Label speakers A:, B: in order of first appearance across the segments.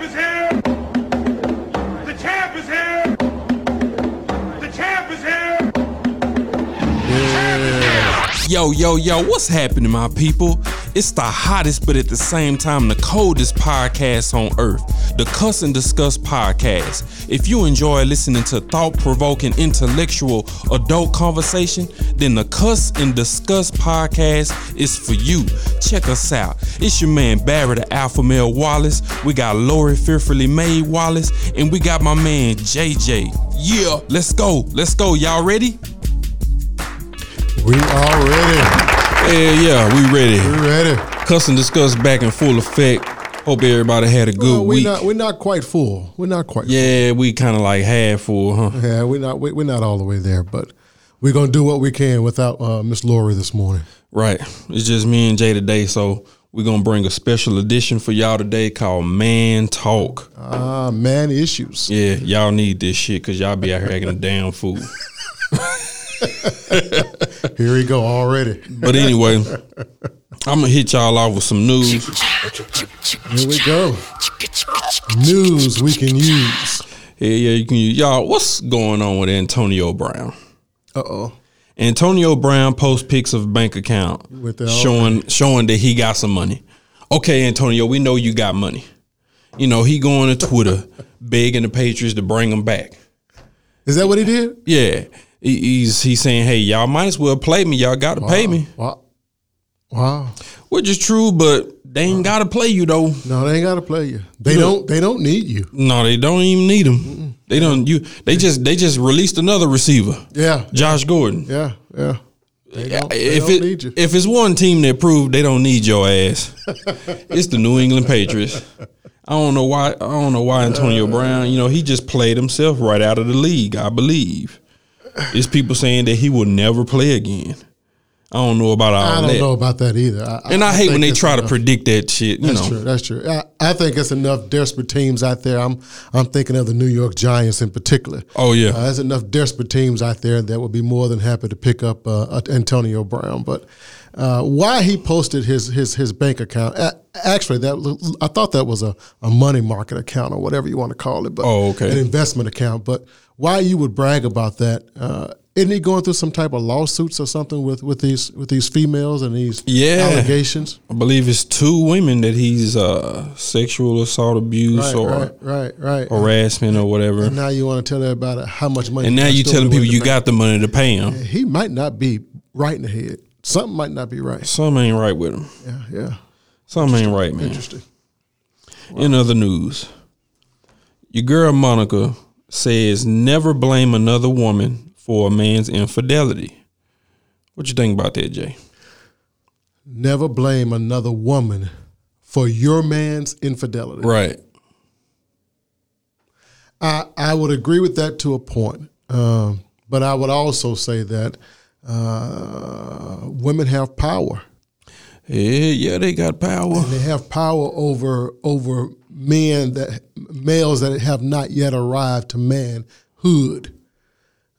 A: champ is here. The champ is here. The champ is here.
B: Yo, yo, yo, what's happening, my people? It's the hottest, but at the same time, the coldest podcast on earth, the Cuss and Discuss podcast. If you enjoy listening to thought provoking, intellectual, adult conversation, then the Cuss and Discuss podcast is for you. Check us out. It's your man Barry, the Alpha Male Wallace. We got Lori Fearfully Made Wallace, and we got my man JJ. Yeah, let's go. Let's go. Y'all ready?
C: We are ready.
B: Yeah, yeah, we ready.
C: We ready.
B: Cuss and discuss back in full effect. Hope everybody had a good
C: Well, we're
B: week.
C: not we're not quite full. We're not quite.
B: yeah, we kind of like half full, huh?
C: Yeah, we're not we- we're not all the way there, but we're gonna do what we can without uh, Miss Lori this morning.
B: Right. It's just me and Jay today, so we're gonna bring a special edition for y'all today called Man Talk.
C: Ah, man, issues.
B: Yeah, y'all need this shit because y'all be out here acting a damn fool.
C: Here we go already.
B: But anyway, I'm gonna hit y'all off with some news.
C: Here we go. News we can use.
B: Yeah, yeah, you can use y'all. What's going on with Antonio Brown?
C: Uh oh.
B: Antonio Brown posts pics of bank account showing showing that he got some money. Okay, Antonio, we know you got money. You know he going to Twitter begging the Patriots to bring him back.
C: Is that what he did?
B: Yeah, he's he's saying, hey, y'all might as well play me. Y'all got to pay me,
C: Wow. Wow.
B: which is true, but they ain't got to play you though.
C: No, they ain't gotta play you. They
B: You
C: don't they don't need you.
B: No, they don't even need him. They don't. You they just they just released another receiver,
C: Yeah.
B: Josh Gordon.
C: Yeah. Yeah. They don't, they
B: if it
C: need you.
B: if it's one team that proved they don't need your ass, it's the New England Patriots. I don't know why. I don't know why Antonio Brown. You know, he just played himself right out of the league. I believe. It's people saying that he will never play again. I don't know about all
C: I don't
B: that.
C: know about that either. I,
B: And I, hate when they try to predict that shit. You
C: That's
B: know,
C: true. That's true. I, I think it's enough desperate teams out there. I'm I'm thinking of the New York Giants in particular.
B: Oh, yeah.
C: uh, there's enough desperate teams out there that would be more than happy to pick up uh, Antonio Brown. But uh, why he posted his his his bank account? Actually, that I thought that was a, a money market account or whatever you want to call it. But
B: Oh, okay.
C: an investment account. But why you would brag about that? Uh, isn't he going through some type of lawsuits or something with, with these with these females and these
B: Yeah.
C: allegations?
B: I believe it's two women that he's uh, sexual assault, abuse,
C: Right,
B: or
C: right, right, right.
B: harassment or whatever.
C: And now you want to tell everybody how much money.
B: And now you
C: stolen
B: telling people you got the money to pay him.
C: He might not be right in the head. Something might not be right.
B: Something ain't right with him.
C: Yeah, yeah.
B: Something ain't right, man.
C: Interesting.
B: In other news, your girl Monica says never blame another woman for a man's infidelity. What you think about that, Jay?
C: Never blame another woman for your man's infidelity.
B: Right.
C: I, I would agree with that to a point. Um, but I would also say that uh, women have power.
B: Yeah, yeah, they got power.
C: They have power over over men that males that have not yet arrived to manhood.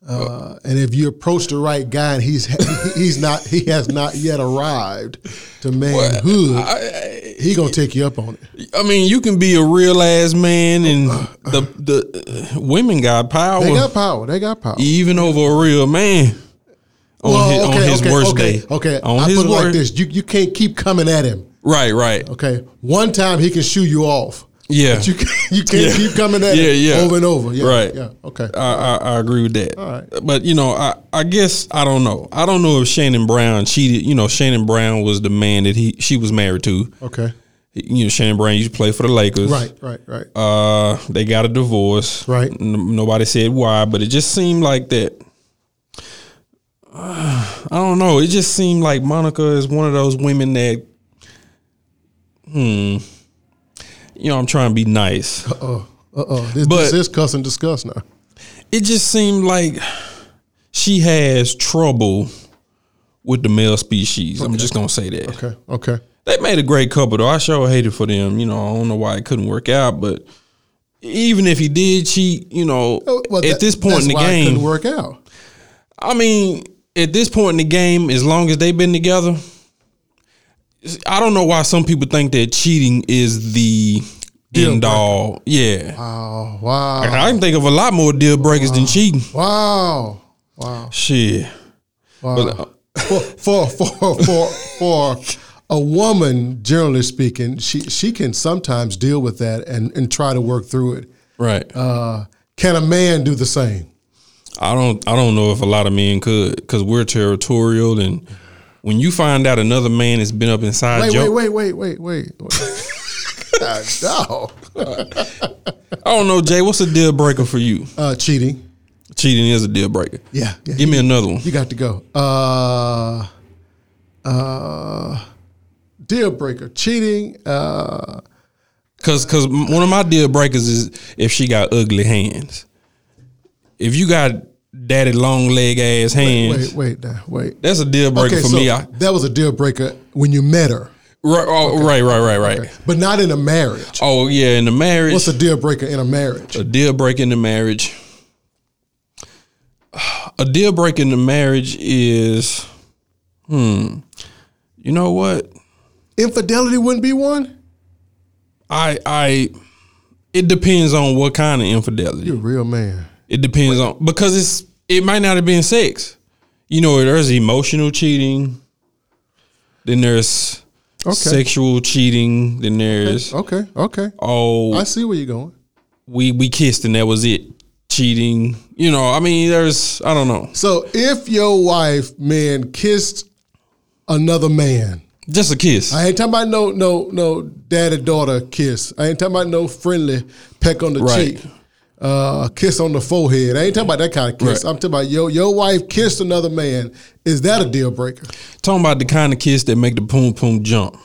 C: Uh, and if you approach the right guy and he's he's not he has not yet arrived to manhood, he gonna take you up on it.
B: I mean, you can be a real ass man, and the the uh, women got power,
C: They got power. They got power.
B: even over a real man. On
C: Well,
B: his, on his worst
C: okay,
B: day.
C: Okay,
B: On
C: I
B: his
C: put it like this: you you can't keep coming at him.
B: Right, right.
C: Okay, one time he can shoo you off.
B: Yeah.
C: but you can't, you can't
B: Yeah.
C: keep coming at
B: Yeah,
C: him
B: yeah.
C: over and over. Yeah,
B: Right.
C: Yeah. Okay.
B: I, I, I agree with that.
C: All right.
B: But you know, I, I guess I don't know. I don't know if Shannon Brown cheated. You know, Shannon Brown was the man that he she was married to.
C: okay.
B: You know, Shannon Brown used to play for the Lakers.
C: Right. Right. Right.
B: Uh, they got a divorce.
C: Right.
B: N- nobody said why, but it just seemed like that. Uh, I don't know. It just seemed like Monica is one of those women that, hmm, you know, I'm trying to be nice.
C: Uh oh. Uh oh. This,
B: But-
C: this is cuss and discuss now.
B: it just seemed like she has trouble with the male species. I'm just gonna say that.
C: Okay. Okay.
B: They made a great couple though. I sure hated for them. You know, I don't know why it couldn't work out, but even if he did cheat, you know,
C: Oh, Well,
B: at
C: that-
B: this point in the
C: why it
B: game,
C: couldn't work out.
B: I mean, at this point in the game, as long as they've been together, I don't know why some people think that cheating is the
C: Deal
B: end all. Yeah.
C: Oh wow,
B: I can think of a lot more deal breakers than cheating.
C: wow, wow.
B: Shit.
C: wow.
B: But, uh,
C: for for for for for a woman, generally speaking, she she can sometimes deal with that and and try to work through it.
B: right.
C: Uh, can a man do the same?
B: I don't I don't know if a lot of men could because we're territorial and when you find out another man has been up inside
C: Wait,
B: your
C: wait, wait, wait, wait, wait. God, no.
B: I don't know, Jay, what's a deal breaker for you?
C: Uh, cheating.
B: Cheating is a deal breaker.
C: Yeah, yeah.
B: Give me another one.
C: You got to go. Uh, uh, deal breaker. Cheating. Uh,
B: Cause cause one of my deal breakers is if she got ugly hands. If you got daddy long leg ass hands,
C: wait, wait, now, wait.
B: that's a deal breaker
C: Okay,
B: for
C: so
B: me. I,
C: that was a deal breaker when you met her,
B: right, oh, right, right, right, right.
C: but not in a marriage.
B: Oh yeah, in a marriage,
C: What's a deal breaker in a marriage?
B: a deal breaker in the marriage. A deal breaker in the marriage is, hmm, you know what?
C: Infidelity wouldn't be one.
B: I I, it depends on what kind of infidelity.
C: You're a real man.
B: It depends on because it's it might not have been sex. You know, there's emotional cheating. Then there's
C: Okay.
B: sexual cheating. Then there's
C: Okay, okay.
B: oh
C: I see where you're going.
B: we we kissed and that was it. Cheating. You know, I mean, there's I don't know.
C: So if your wife, man, kissed another man,
B: Just a kiss.
C: I ain't talking about no no no daddy daughter kiss. I ain't talking about no friendly peck on the
B: Right.
C: cheek, uh, kiss on the forehead. I ain't talking about that kind of kiss.
B: Right.
C: I'm talking about your your wife kissed another man. Is that a deal breaker?
B: Talking about the kind of kiss that make the poom poom jump.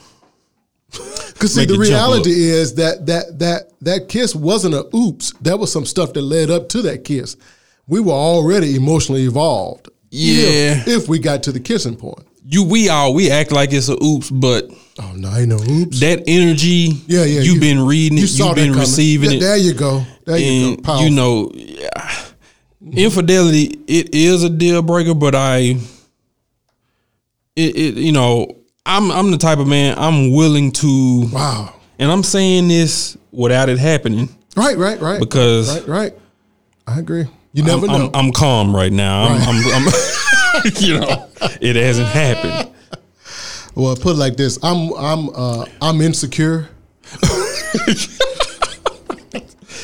C: Because see, the reality is that that that that kiss wasn't a oops. That was some stuff that led up to that kiss. We were already emotionally evolved.
B: Yeah.
C: If, if we got to the kissing point.
B: You we all we act like it's a oops, but
C: Oh no, oops.
B: that energy,
C: yeah, yeah.
B: you've
C: you-
B: been reading
C: you
B: it, you've been receiving
C: Yeah,
B: it.
C: There you go. There you go. Powerful.
B: you know, yeah, infidelity it is a deal breaker, but I, it, it you know, I'm I'm the type of man I'm willing to,
C: wow.
B: and I'm saying this without it happening
C: Right, right, right.
B: because
C: right, right. I agree. You never
B: I'm,
C: know.
B: I'm, I'm calm right now. I'm, I'm, I'm you know, it hasn't happened.
C: Well, put it like this: I'm I'm uh, I'm insecure.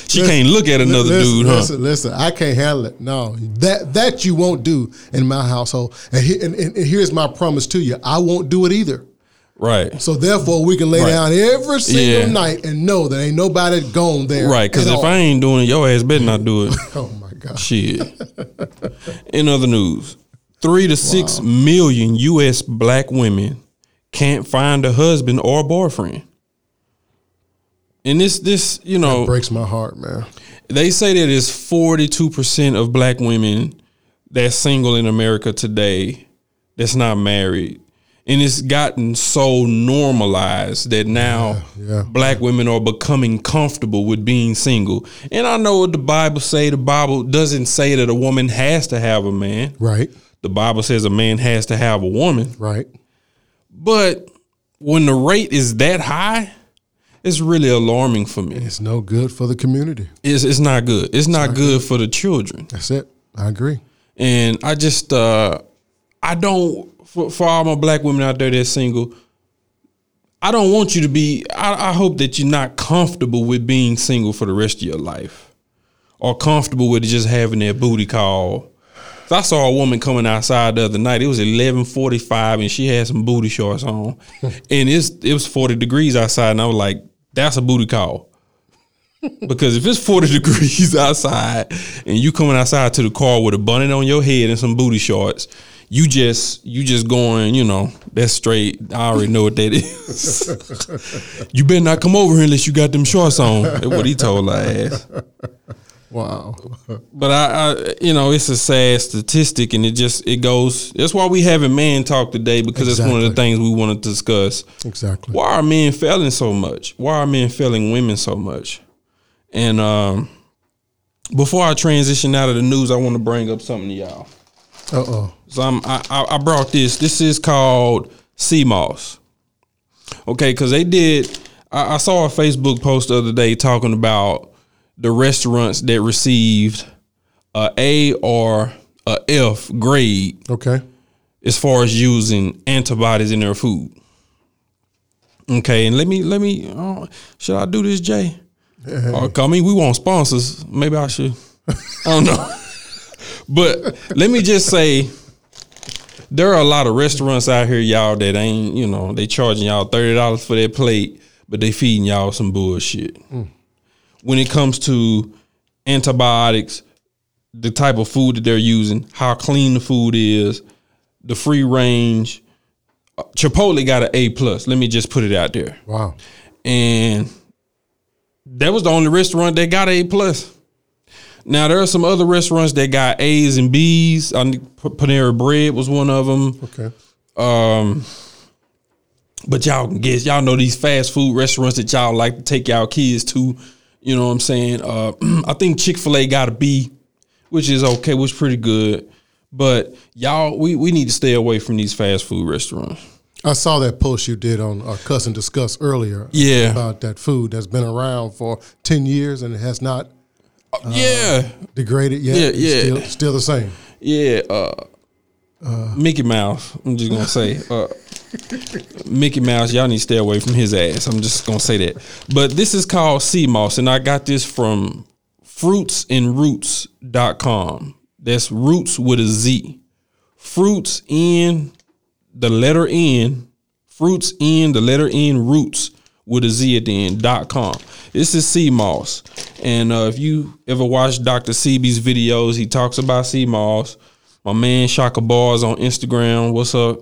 B: She can't look at another
C: listen,
B: dude, huh?
C: Listen, listen, I can't handle it. No, that that you won't do in my household. And, he, and, and here's my promise to you: I won't do it either.
B: Right,
C: So therefore, we can lay
B: Right.
C: down every single
B: Yeah.
C: night and know that ain't nobody gone there.
B: right. Because if
C: all.
B: I ain't doing it, your ass better not do it.
C: oh my god,
B: Shit. In other news, three to six million U.S. black women can't find a husband or a boyfriend. And this, this, you know,
C: breaks my heart, man.
B: they say that it's forty-two percent of black women that's single in America today that's not married, and it's gotten so normalized that now
C: yeah.
B: black women are becoming comfortable with being single. And I know what the Bible say. The Bible doesn't say that a woman has to have a man.
C: Right,
B: The Bible says a man has to have a woman.
C: right.
B: But when the rate is that high, it's really alarming for me.
C: It's no good for the community.
B: It's, it's not good. It's not good for the children.
C: That's it. I agree.
B: And I just, uh, I don't, for, for all my black women out there that's single, I don't want you to be, I, I hope that you're not comfortable with being single for the rest of your life or comfortable with just having that booty call. I saw a woman coming outside the other night. It was eleven forty five, and she had some booty shorts on, and it's it was forty degrees outside, and I was like, "That's a booty call." because if it's 40 degrees outside and you coming outside to the car with a bonnet on your head and some booty shorts, you just you just going, you know, that's straight. I already know what that is. you better not come over here unless you got them shorts on. That's what he told her ass.
C: Wow.
B: But I, I, you know, it's a sad statistic, and it just it goes. That's why we having man talk today because it's one of the things we want to discuss.
C: exactly.
B: Why are men failing so much? Why are men failing women so much? And um, before I transition out of the news, I want to bring up something to y'all.
C: Uh oh.
B: So I'm, I, I brought this. This is called sea moss. Okay, because they did. I, I saw a Facebook post the other day talking about the restaurants that received a A or a F grade
C: Okay.
B: as far as using antibodies in their food. Okay, and let me let me. Uh, should I do this, Jay? Or I mean, we want sponsors. Maybe I should. I don't know. but let me just say, there are a lot of restaurants out here, y'all, that ain't you know they charging y'all thirty dollars for their plate, but they feeding y'all some bullshit. When it comes to antibiotics, the type of food that they're using, how clean the food is, the free range. Uh, Chipotle got an A plus. Let me just put it out there.
C: Wow.
B: And that was the only restaurant that got A plus. Now there are some other restaurants that got A's and B's. I think P- Panera Bread was one of them.
C: Okay.
B: Um, but y'all can guess, y'all know these fast food restaurants that y'all like to take y'all kids to. You know what I'm saying? Uh, I think Chick Fil A got a B, which is okay, which is pretty good. But y'all, we we need to stay away from these fast food restaurants.
C: I saw that post you did on our cousin and Discuss earlier.
B: Yeah.
C: About that food that's been around for 10 years and it has not
B: yeah,
C: degraded yet.
B: Yeah, yeah.
C: Still, still the same.
B: yeah. Uh, Mickey Mouse. I'm just gonna say, uh, Mickey Mouse. Y'all need to stay away from his ass. I'm just gonna say that. But this is called sea moss, and I got this from fruitsnrootz.com. That's roots with a Z. Fruits in the letter N. Fruits in the letter N. Roots with a Z at the end. Dot com. This is sea moss, and uh, if you ever watch Dr. Sebi's videos, he talks about sea moss. My man Shaka Bars on Instagram. What's up?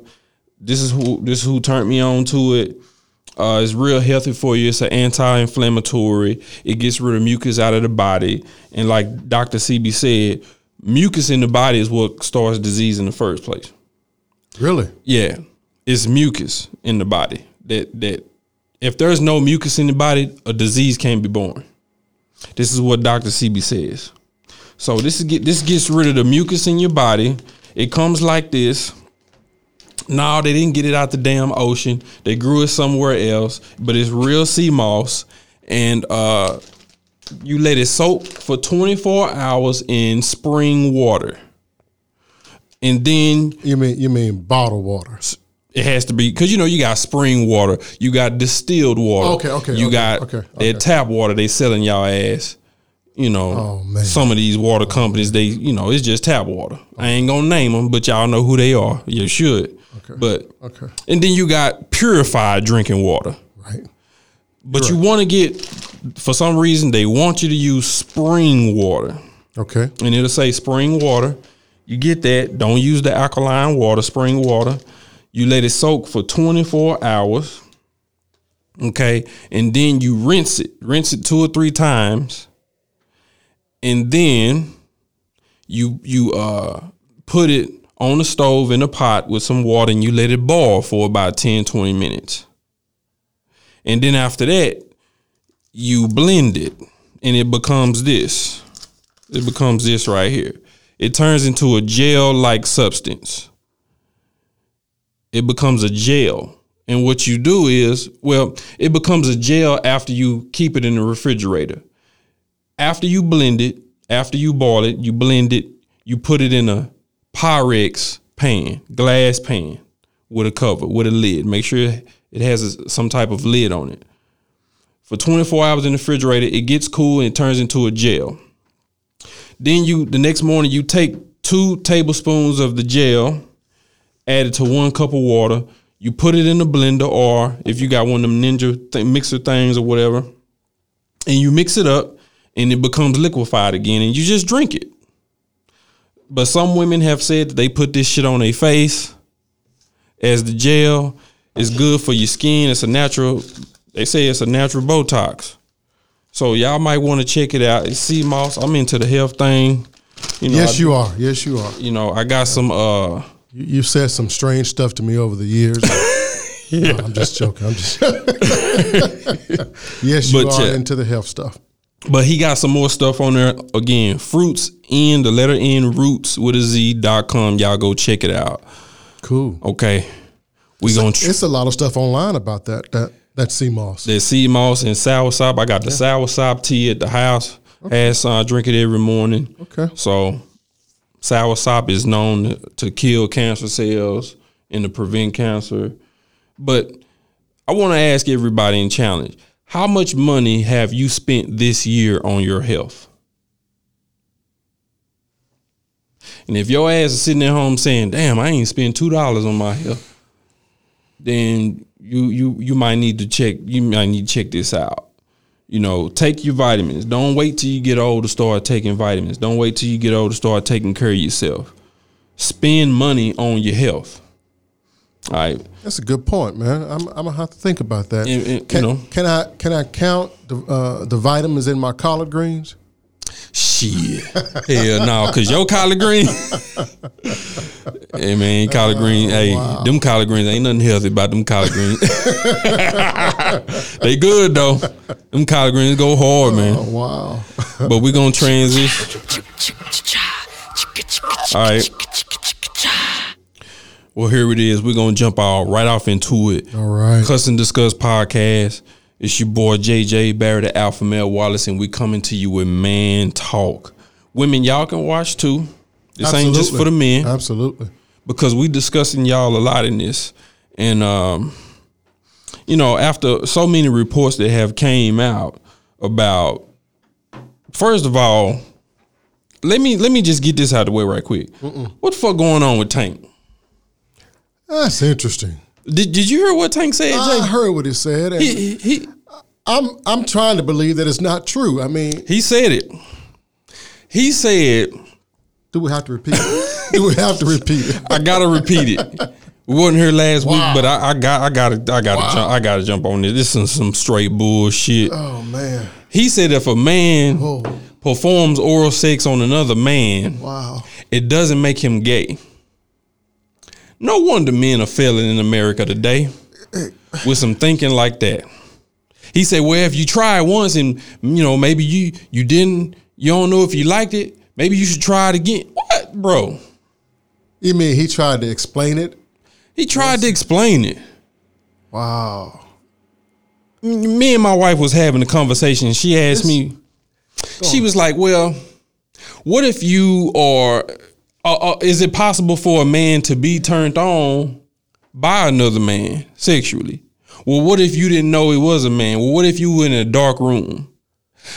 B: This is who this is who turned me on to it. Uh, it's real healthy for you. It's an anti-inflammatory. It gets rid of mucus out of the body, and like Dr. Sebi said, mucus in the body is what starts disease in the first place.
C: Really?
B: Yeah, it's mucus in the body that that if there's no mucus in the body, a disease can't be born. This is what Dr. Sebi says. So this is get this gets rid of the mucus in your body. It comes like this. No, they didn't get it out the damn ocean. They grew it somewhere else, but it's real sea moss, and uh, you let it soak for 24 hours in spring water, and then
C: You mean you mean bottled water?
B: it has to be because you know you got spring water, you got distilled water.
C: Okay, okay,
B: You
C: okay,
B: got
C: okay, okay.
B: that tap water they selling y'all ass. You know,
C: Oh,
B: some of these water companies they you know it's just tap water. I ain't gonna name them, but y'all know who they are. You should.
C: Okay.
B: But
C: Okay.
B: and then you got purified drinking water.
C: Right.
B: But you want to get for some reason they want you to use spring water
C: Okay.
B: and it'll say spring water. You get that. Don't use the alkaline water, spring water. You let it soak for 24 hours. Okay. And then you rinse it. Rinse it two or three times. And then you you uh put it on the stove in a pot with some water and you let it boil for about 10, 20 minutes. And then after that, you blend it and it becomes this it becomes this right here. It turns into a gel like substance. It becomes a gel. And what you do is, well, it becomes a gel after you keep it in the refrigerator. After you blend it, after you boil it, you blend it, you put it in a Pyrex pan, glass pan with a cover, with a lid. Make sure it has a- some type of lid on it. For 24 hours in the refrigerator, it gets cool and it turns into a gel. Then you the next morning you take two tablespoons of the gel, add it to one cup of water. You put it in the blender, or if you got one of them ninja th- mixer things or whatever, and you mix it up, and it becomes liquefied again, and you just drink it. But some women have said that they put this shit on their face as the gel. It's good for your skin. It's a natural. They say it's a natural Botox. So y'all might want to check it out. It's sea moss. I'm into the health thing. You know,
C: Yes,
B: I,
C: you are. Yes, you are.
B: you know, I got some. uh
C: You, you've said some strange stuff to me over the years. No, I'm just joking. I'm just. yes, you
B: But,
C: are
B: yeah.
C: into the health stuff.
B: But he got some more stuff on there. Again, fruits in the letter N roots with a Z dot com. Y'all go check it out.
C: Cool.
B: Okay. We gonna tr-
C: It's a lot of stuff online about that. That that sea moss.
B: There's sea moss and sour sop. I got the sour sop tea at the house. Had son, I drink it every morning.
C: Okay.
B: So sour sop is known to kill cancer cells and to prevent cancer. But I want to ask everybody in challenge, how much money have you spent this year on your health? And if your ass is sitting at home saying, "Damn, I ain't spent two dollars on my health," then you you you might need to check. You might need to check this out. You know, take your vitamins. Don't wait till you get old to start taking vitamins. Don't wait till you get old to start taking care of yourself. Spend money on your health. All right.
C: That's a good point, man. I'm, I'm gonna have to think about that.
B: And- and, you
C: can,
B: know.
C: can I can I count the uh, the vitamins in my collard greens?
B: Shit. Hell no, cause your collard green. hey man, collard green. Hey, them collard greens ain't nothing healthy about them collard greens. they good though. Them collard greens go hard, man.
C: Oh wow!
B: But we gonna transition. All right. Well, here it is. We're gonna jump all right off into it.
C: All right.
B: Cuss and Discuss podcast. It's your boy JJ Barrett at Alpha Male Wallace, and we coming to you with man talk. Women, y'all can watch too. This ain't just for the men
C: Absolutely.
B: because we discussing y'all a lot in this, and um, you know, after so many reports that have came out about, first of all, let me let me just get this out of the way right quick. What the fuck going on with Tank?
C: That's interesting.
B: Did Did you hear what Tank said,
C: I
B: Jay?
C: heard what he said,
B: He, he
C: I'm I'm trying to believe that it's not true. I mean,
B: he said it. He said,
C: do we have to repeat it? do we have to repeat it?
B: "I gotta repeat it." We wasn't here last week, but I, I got I gotta I gotta jump I gotta jump on this. This is some straight bullshit.
C: Oh man!
B: He said if a man
C: Oh
B: performs oral sex on another man,
C: wow!
B: it doesn't make him gay. No wonder men are failing in America today with some thinking like that. He said, "Well, if you try it once and you know maybe you you didn't, you don't know if you liked it, maybe you should try it again." What, bro?
C: You mean he tried to explain it?
B: He tried to explain it.
C: Wow!
B: me and my wife was having a conversation. She asked me, she was like, "Well, what if you are? Uh, uh, is it possible for a man to be turned on by another man sexually? Well, what if you didn't know it was a man? Well, what if you were in a dark room?"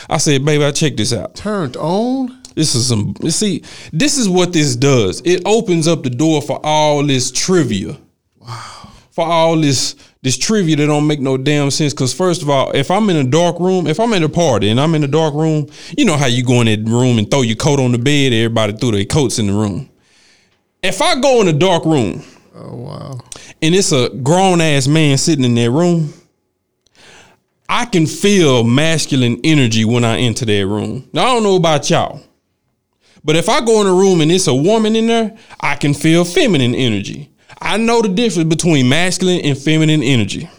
B: I said, "Baby, I check this out.
C: Turned on?
B: This is some. you See, this is what this does. It opens up the door for all this trivia. Wow. For all this this trivia that don't make no damn sense. Because first of all, if I'm in a dark room, if I'm in a party and I'm in a dark room, you know how you go in that room and throw your coat on the bed. Everybody threw their coats in the room. If I go in a dark room
C: Oh wow!
B: and it's a grown ass man sitting in that room, I can feel masculine energy when I enter that room. Now I don't know about y'all, but if I go in a room and it's a woman in there, I can feel feminine energy. I know the difference between masculine and feminine energy.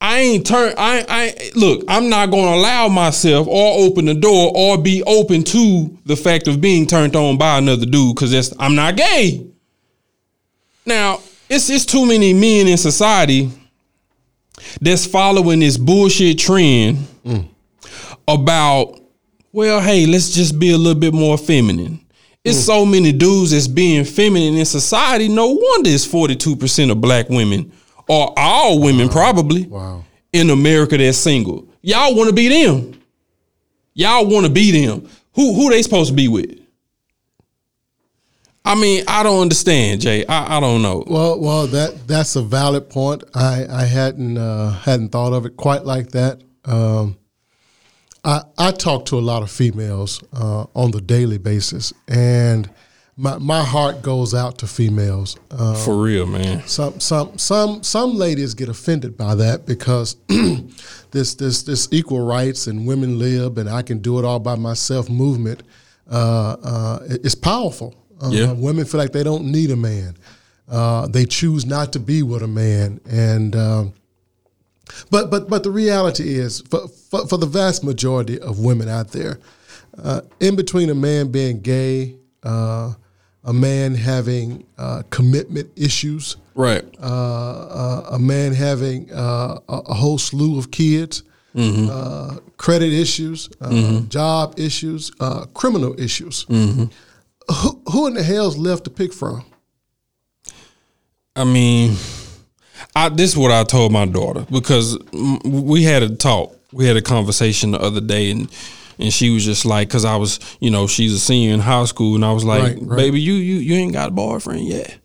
B: I ain't turn. I I look. I'm not to allow myself or open the door or be open to the fact of being turned on by another dude because that's I'm not gay. Now, it's it's too many men in society that's following this bullshit trend mm. about, well, hey, let's just be a little bit more feminine. It's so many dudes that's being feminine in society. No wonder it's 42% of black women, or all women probably,
C: Wow!
B: in America that's single. Y'all want to be them. Y'all want to be them. Who who they supposed to be with? I mean, I don't understand, Jay. I, I don't know.
C: Well, well, that that's a valid point. I I hadn't uh, hadn't thought of it quite like that. Um, I I talk to a lot of females uh, on the daily basis, and my my heart goes out to females. Uh,
B: For real, man.
C: some some some some ladies get offended by that because this this this equal rights and women lib and I can do it all by myself movement uh, uh, is powerful. Uh,
B: Yeah.
C: Women feel like they don't need a man. Uh, they choose not to be with a man, and um, but but but the reality is for, for for the vast majority of women out there, uh, in between a man being gay. Uh, a man having uh, commitment issues,
B: Right.
C: uh, uh, a man having uh, a, a whole slew of kids, uh, credit issues, uh, job issues, uh, criminal issues. Who, who in the hell's left to pick from?
B: I mean, I this is what I told my daughter because we had a talk, we had a conversation the other day, and and she was just like, because I was, you know, she's a senior in high school, and I was like,
C: Right, right.
B: baby, you you you ain't got a boyfriend yet,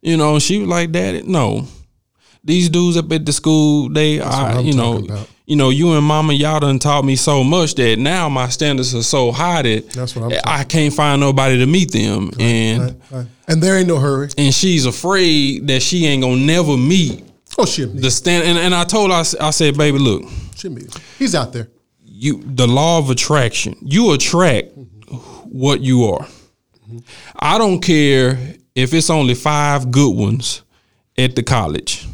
B: you know. She was like, daddy, no. These dudes up at the school, they, I,
C: I'm
B: you know,
C: about.
B: you know, you and mama, y'all done taught me so much that now my standards are so high that
C: That's what I'm
B: I can't find nobody to meet them, and
C: Right. And there ain't no hurry.
B: and she's afraid that she ain't gonna never meet
C: Oh, shit,
B: the stand. And, and I told her, I, I said, baby, look,
C: Shit, me. He's out there.
B: you the law of attraction. You attract what you are. I don't care if it's only five good ones at the college,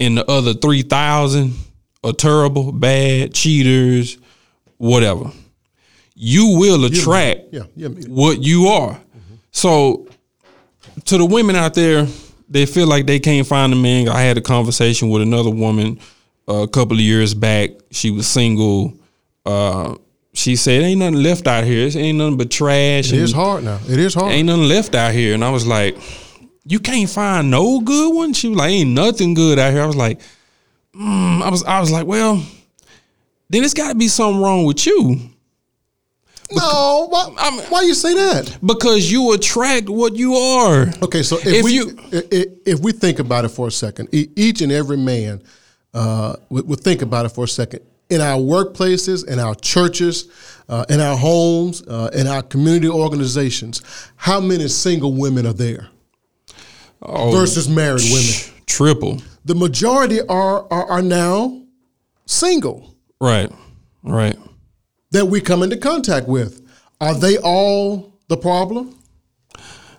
B: and the other three thousand are terrible, bad, cheaters, whatever. You will attract
C: Yeah, yeah, me.
B: what you are. So to the women out there, they feel like they can't find a man. I had a conversation with another woman uh, a couple of years back. She was single. Uh, she said, "Ain't nothing left out here. It ain't nothing but trash.
C: It is hard now. It is hard.
B: Ain't nothing left out here." And I was like, "You can't find no good one." She was like, "Ain't nothing good out here." I was like, mm, "I was, I was like, well." Then it's got to be something wrong with you.
C: no, why,
B: I'm-
C: why you say that?
B: because you attract what you are.
C: Okay, so if,
B: If
C: we
B: you-
C: i- i- if we think about it for a second, each and every man uh, would, would think about it for a second. In our workplaces, in our churches, uh, in our homes, uh, in our community organizations, how many single women are there
B: Oh,
C: versus married women?
B: triple.
C: The majority are, are are now single
B: Right, right.
C: that we come into contact with. Are they all the problem?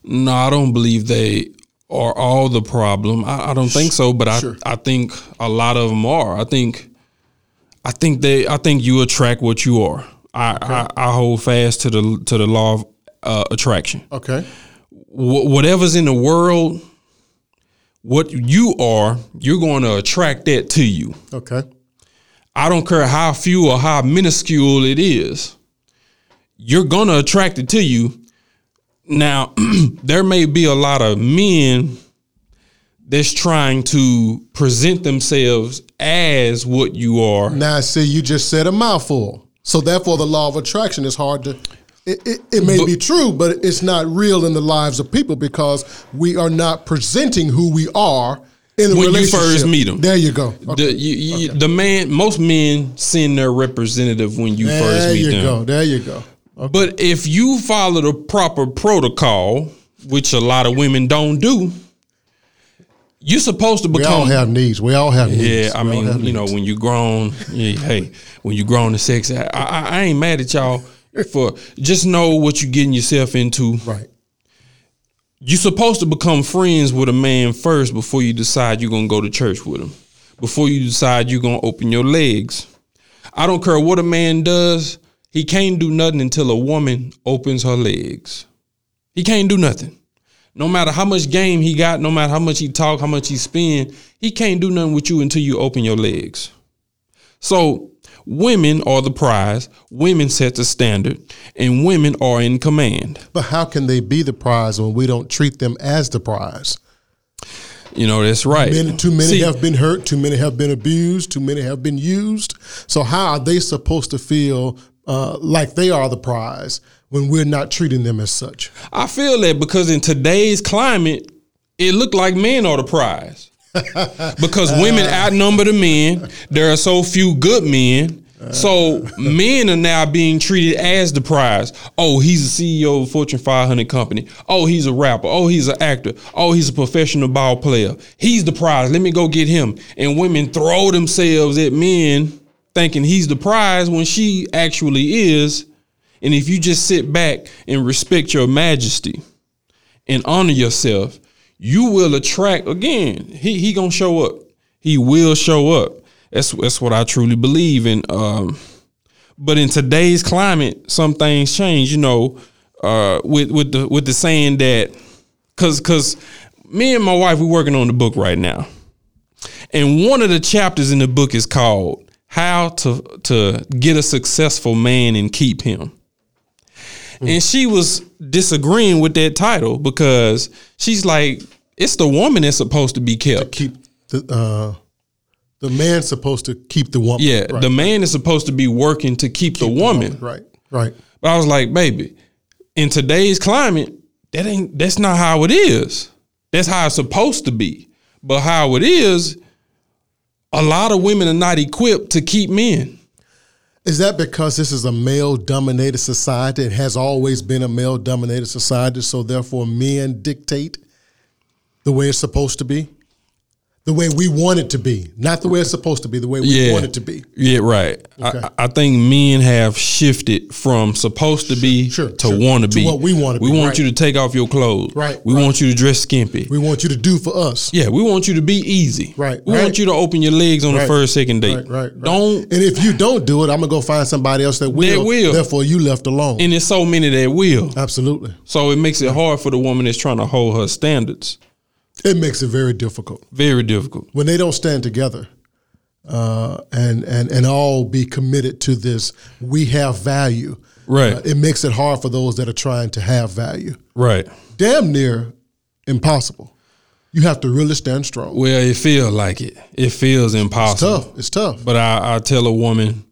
B: No, I don't believe they are all the problem. I, I don't think so, but I
C: Sure.
B: I think a lot of them are. I think I think they I think you attract what you are. I I, I hold fast to the to the law of uh, attraction.
C: Okay.
B: Wh- whatever's in the world, what you are, you're going to attract that to you.
C: Okay.
B: I don't care how few or how minuscule it is. You're gonna attract it to you. Now, there may be a lot of men that's trying to present themselves as what you are.
C: Now, see, you just said a mouthful. So therefore, the law of attraction is hard to. It, it, it may
B: But-
C: be true, but it's not real in the lives of people because we are not presenting who we are in a
B: When you first meet them.
C: There you go. Okay.
B: The, you, you, the man, most men send their representative when you
C: there
B: first meet
C: you
B: them.
C: go. There you go. Okay.
B: But if you follow the proper protocol, which a lot of women don't do, you're supposed to become.
C: We all have needs. We all have needs.
B: Yeah, I
C: We
B: mean, you know, when you're grown, yeah, hey, when you're grown to sex, I, I, I ain't mad at y'all for just know what you're getting yourself into.
C: right.
B: You're supposed to become friends with a man first before you decide you're gonna go to church with him. Before you decide you're gonna open your legs. I don't care what a man does, he can't do nothing until a woman opens her legs. He can't do nothing. No matter how much game he got, no matter how much he talk, how much he spend, he can't do nothing with you until you open your legs. So women are the prize, women set the standard, and women are in command.
C: But how can they be the prize when we don't treat them as the prize?
B: You know, that's right.
C: Many, too many
B: See,
C: have been hurt. Too many have been abused. Too many have been used. So how are they supposed to feel uh, like they are the prize when we're not treating them as such?
B: I feel that because in today's climate, it looked like men are the prize. Because women uh. outnumber the men. There are so few good men. So men are now being treated as the prize. Oh, he's a CEO of a Fortune 500 company. Oh, he's a rapper. Oh, he's an actor. Oh, he's a professional ball player. He's the prize. Let me go get him. And women throw themselves at men thinking he's the prize when she actually is. And if you just sit back and respect your majesty and honor yourself, you will attract again. He he gonna show up. He will show up. That's that's what I truly believe in. Um, but in today's climate, some things change. You know, uh, with with the with the saying that cause cause me and my wife we working on the book right now, and one of the chapters in the book is called "How to to Get a Successful Man and Keep Him." And she was disagreeing with that title because she's like, it's the woman that's supposed to be kept.
C: Keep the uh, the man's supposed to keep the woman.
B: Yeah,
C: right.
B: the man is supposed to be working to keep, the woman.
C: right, right.
B: But I was like, baby, in today's climate, that ain't that's not how it is. That's how it's supposed to be. But how it is, a lot of women are not equipped to keep men.
C: Is that because this is a male dominated society? It has always been a male dominated society, so therefore men dictate the way it's supposed to be? The way we want it to be, not the way it's supposed to be, the way we
B: Yeah.
C: want it to be.
B: Yeah, right.
C: Okay.
B: I, I think men have shifted from supposed to be
C: Sure,
B: to
C: sure.
B: want to
C: To
B: be.
C: what we wanna
B: We
C: be,
B: want
C: right.
B: you to take off your clothes.
C: Right,
B: We
C: right.
B: want you to dress skimpy.
C: We want you to do for us.
B: yeah, we want you to be easy.
C: Right,
B: We
C: right.
B: want you to open your legs on the first, second date.
C: Right.
B: Don't.
C: And if you don't do it, I'm gonna go find somebody else that will.
B: will.
C: Therefore, you left alone.
B: And there's so many that will.
C: Absolutely,
B: So it makes it hard for the woman that's trying to hold her standards.
C: It makes it very difficult
B: Very difficult.
C: when they don't stand together. Uh, and and and all be committed to this. We have value.
B: Right.
C: Uh, it makes it hard for those that are trying to have value.
B: Right.
C: Damn near impossible. You have to really stand strong.
B: Well, it feels like it. It feels impossible.
C: It's tough. It's tough.
B: But I, I tell a woman,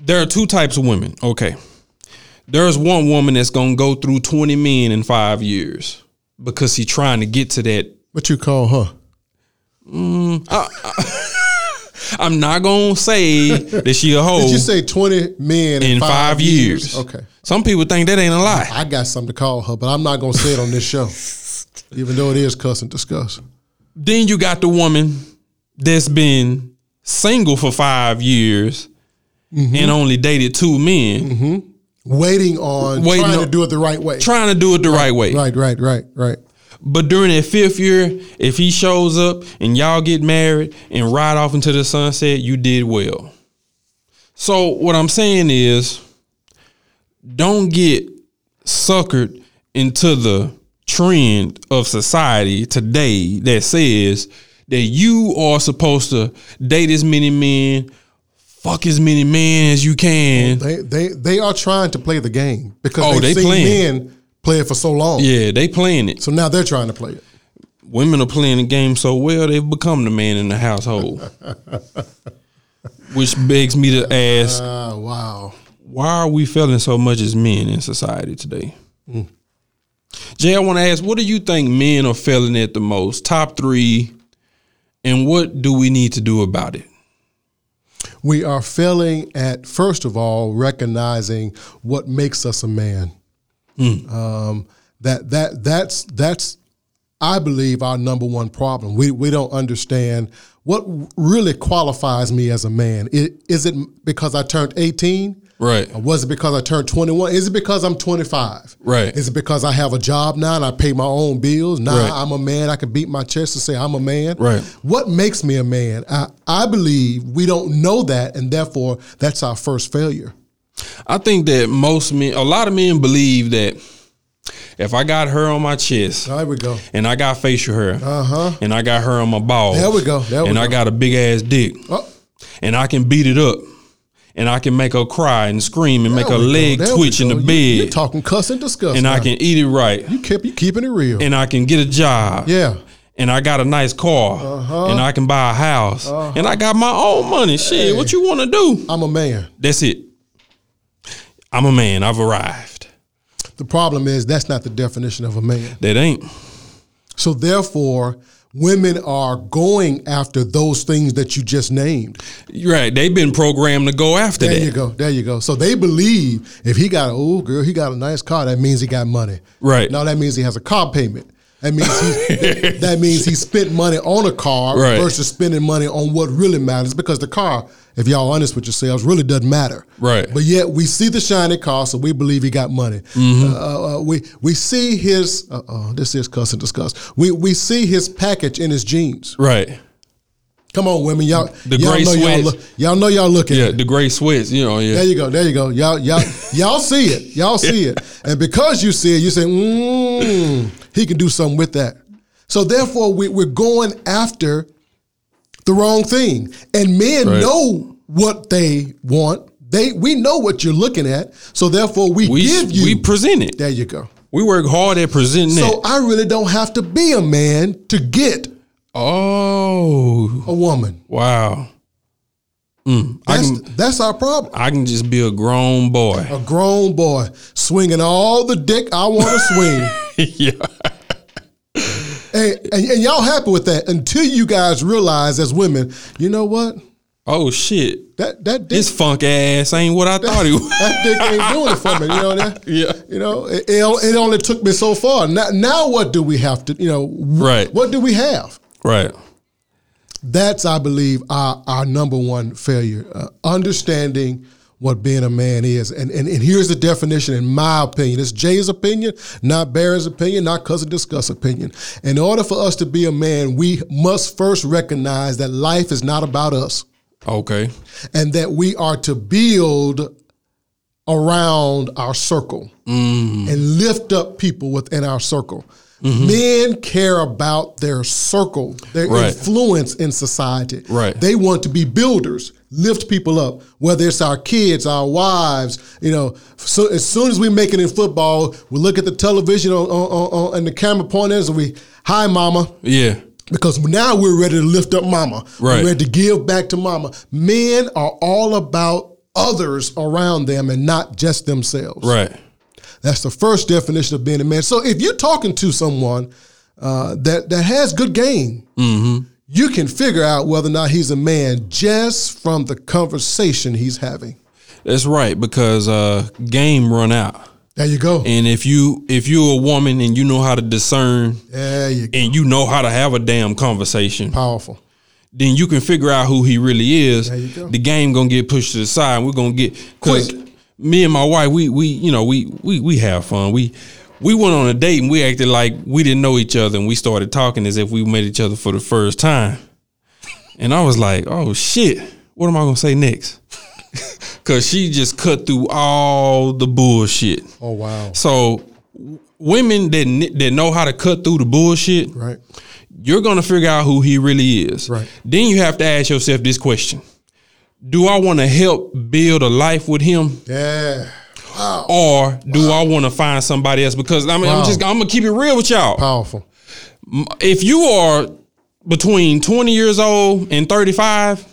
B: there are two types of women. Okay. There's one woman that's gonna go through 20 men in five years because she's trying to get to that.
C: What you call her?
B: I'm not gonna say that she a hoe
C: Did you say twenty men in,
B: in five, years.
C: Okay.
B: Some people think that ain't a lie.
C: I got something to call her, but I'm not gonna say it on this show, even though it is cuss and discuss.
B: Then you got the woman that's been single for five years
C: Mm-hmm.
B: and only dated two men,
C: Waiting on
B: Waiting
C: trying
B: on-
C: to do it the right way.
B: trying to do it the right way.
C: Right, right, right, right.
B: But during that fifth year, if he shows up and y'all get married and ride off into the sunset, you did well. So what I'm saying is, don't get suckered into the trend of society today that says that you are supposed to date as many men, fuck as many men as you can.
C: They they they are trying to play the game because
B: Oh,
C: they've
B: they
C: seen
B: playing.
C: men play it for so long.
B: Yeah, they playing it.
C: So now they're trying to play it.
B: women are playing the game so well they've become the man in the household. Which begs me to ask,
C: Ah, wow.
B: why are we failing so much as men in society today? Jay, I want to ask, what do you think men are failing at the most? Top three, and what do we need to do about it?
C: We are failing at first of all recognizing what makes us a man. Um, that that that's that's I believe our number one problem. We we don't understand what really qualifies me as a man. Is it because I turned eighteen?
B: Right.
C: Was it because I turned 21? Is it because I'm 25?
B: Right.
C: Is it because I have a job now and I pay my own bills? Now
B: Right.
C: I'm a man. I can beat my chest and say I'm a man.
B: Right.
C: What makes me a man? I, I believe we don't know that, and therefore that's our first failure.
B: I think that most men, a lot of men believe that if I got her on my chest,
C: There we go.
B: and I got facial hair,
C: Uh-huh.
B: and I got her on my balls,
C: There we go. There we
B: and I got a big ass dick,
C: Oh,
B: and I can beat it up, and I can make her cry and scream and make her leg
C: There
B: twitch in the.
C: You-
B: bed,
C: You're talking cuss and discuss.
B: and I can eat it right,
C: You keep you keeping it real.
B: and I can get a job,
C: yeah.
B: and I got a nice car,
C: Uh-huh.
B: and I can buy a house, Uh-huh. and I got my own money. Shit, what you want to do?
C: I'm a man.
B: That's it. I'm a man. I've arrived.
C: The problem is that's not the definition of a man.
B: That ain't.
C: So therefore, women are going after those things that you just named.
B: Right. They've been programmed to go after
C: There
B: that.
C: There you go. There you go. So they believe if he got oh girl, he got a nice car, that means he got money.
B: Right.
C: No, that means he has a car payment. That means he that means he spent money on a car
B: Right.
C: versus spending money on what really matters because the car, if y'all honest with yourselves, really doesn't matter.
B: Right.
C: But yet we see the shiny car, so we believe he got money.
B: Mm-hmm.
C: Uh, uh, we we see his uh, uh, this is cuss and discuss. We we see his package in his jeans.
B: Right.
C: Come on, women, y'all.
B: The
C: y'all
B: gray
C: know y'all, look, y'all know y'all looking.
B: Yeah. The gray sweats. You know. Yeah.
C: There you go. There you go. Y'all, y'all, y'all see it. Y'all see it. And because you see it, you say, mmm, he can do something with that. So therefore, we, we're going after the wrong thing, and men
B: Right.
C: know what they want. They we know what you're looking at, so therefore we,
B: We
C: give you.
B: we present it.
C: there you go.
B: We work hard at presenting
C: So
B: that.
C: I really don't have to be a man to get
B: Oh,
C: a woman.
B: wow. Mm,
C: That's
B: can
C: that's our problem.
B: I can just be a grown boy.
C: A grown boy swinging all the dick I want to swing.
B: yeah.
C: And, and, and y'all happy with that until you guys realize as women, you know what?
B: Oh shit.
C: That that dick,
B: This funk ass ain't what I thought it was.
C: that dick ain't doing it for me. You know that?
B: Yeah.
C: You know, it, it, only took me so far. Now, now what do we have to? You know,
B: Right.
C: What do we have?
B: Right.
C: That's, I believe, our our number one failure. Uh, understanding what being a man is, and, and and here's the definition, in my opinion. It's Jay's opinion, not Barron's opinion, not Cuss and Discuss opinion. In order for us to be a man, we must first recognize that life is not about us.
B: Okay.
C: and that we are to build around our circle
B: Mm.
C: and lift up people within our circle.
B: Mm-hmm.
C: Men care about their circle, their
B: Right.
C: influence in society.
B: Right.
C: They want to be builders, lift people up, whether it's our kids, our wives. You know, so as soon as we make it in football, we look at the television on, on, on, and the camera pointers and we, hi, mama
B: Yeah.
C: because now we're ready to lift up mama.
B: Right.
C: We're ready to give back to mama. Men are all about others around them and not just themselves.
B: Right.
C: That's the first definition of being a man. So if you're talking to someone uh, that that has good game,
B: Mm-hmm.
C: you can figure out whether or not he's a man just from the conversation he's having.
B: That's right because uh game run out.
C: There you go.
B: And if you if you're a woman and you know how to discern
C: There you go.
B: and you know how to have a damn conversation,
C: Powerful.
B: then you can figure out who he really is.
C: There you go.
B: The game gonna get pushed to the side. We're gonna get
C: Quick.
B: Me and my wife, we we you know we we we have fun. We we went on a date and we acted like we didn't know each other and we started talking as if we met each other for the first time. And I was like, oh shit, what am I gonna say next? Cause she just cut through all the bullshit.
C: Oh wow.
B: So women that that know how to cut through the bullshit,
C: Right.
B: you're gonna figure out who he really is.
C: Right.
B: Then you have to ask yourself this question: Do I want to help build a life with him,
C: Yeah. Wow.
B: or do I want to find somebody else? Because I mean,
C: Wow.
B: I'm just I'm gonna keep it real with y'all.
C: Powerful.
B: If you are between 20 years old and 35,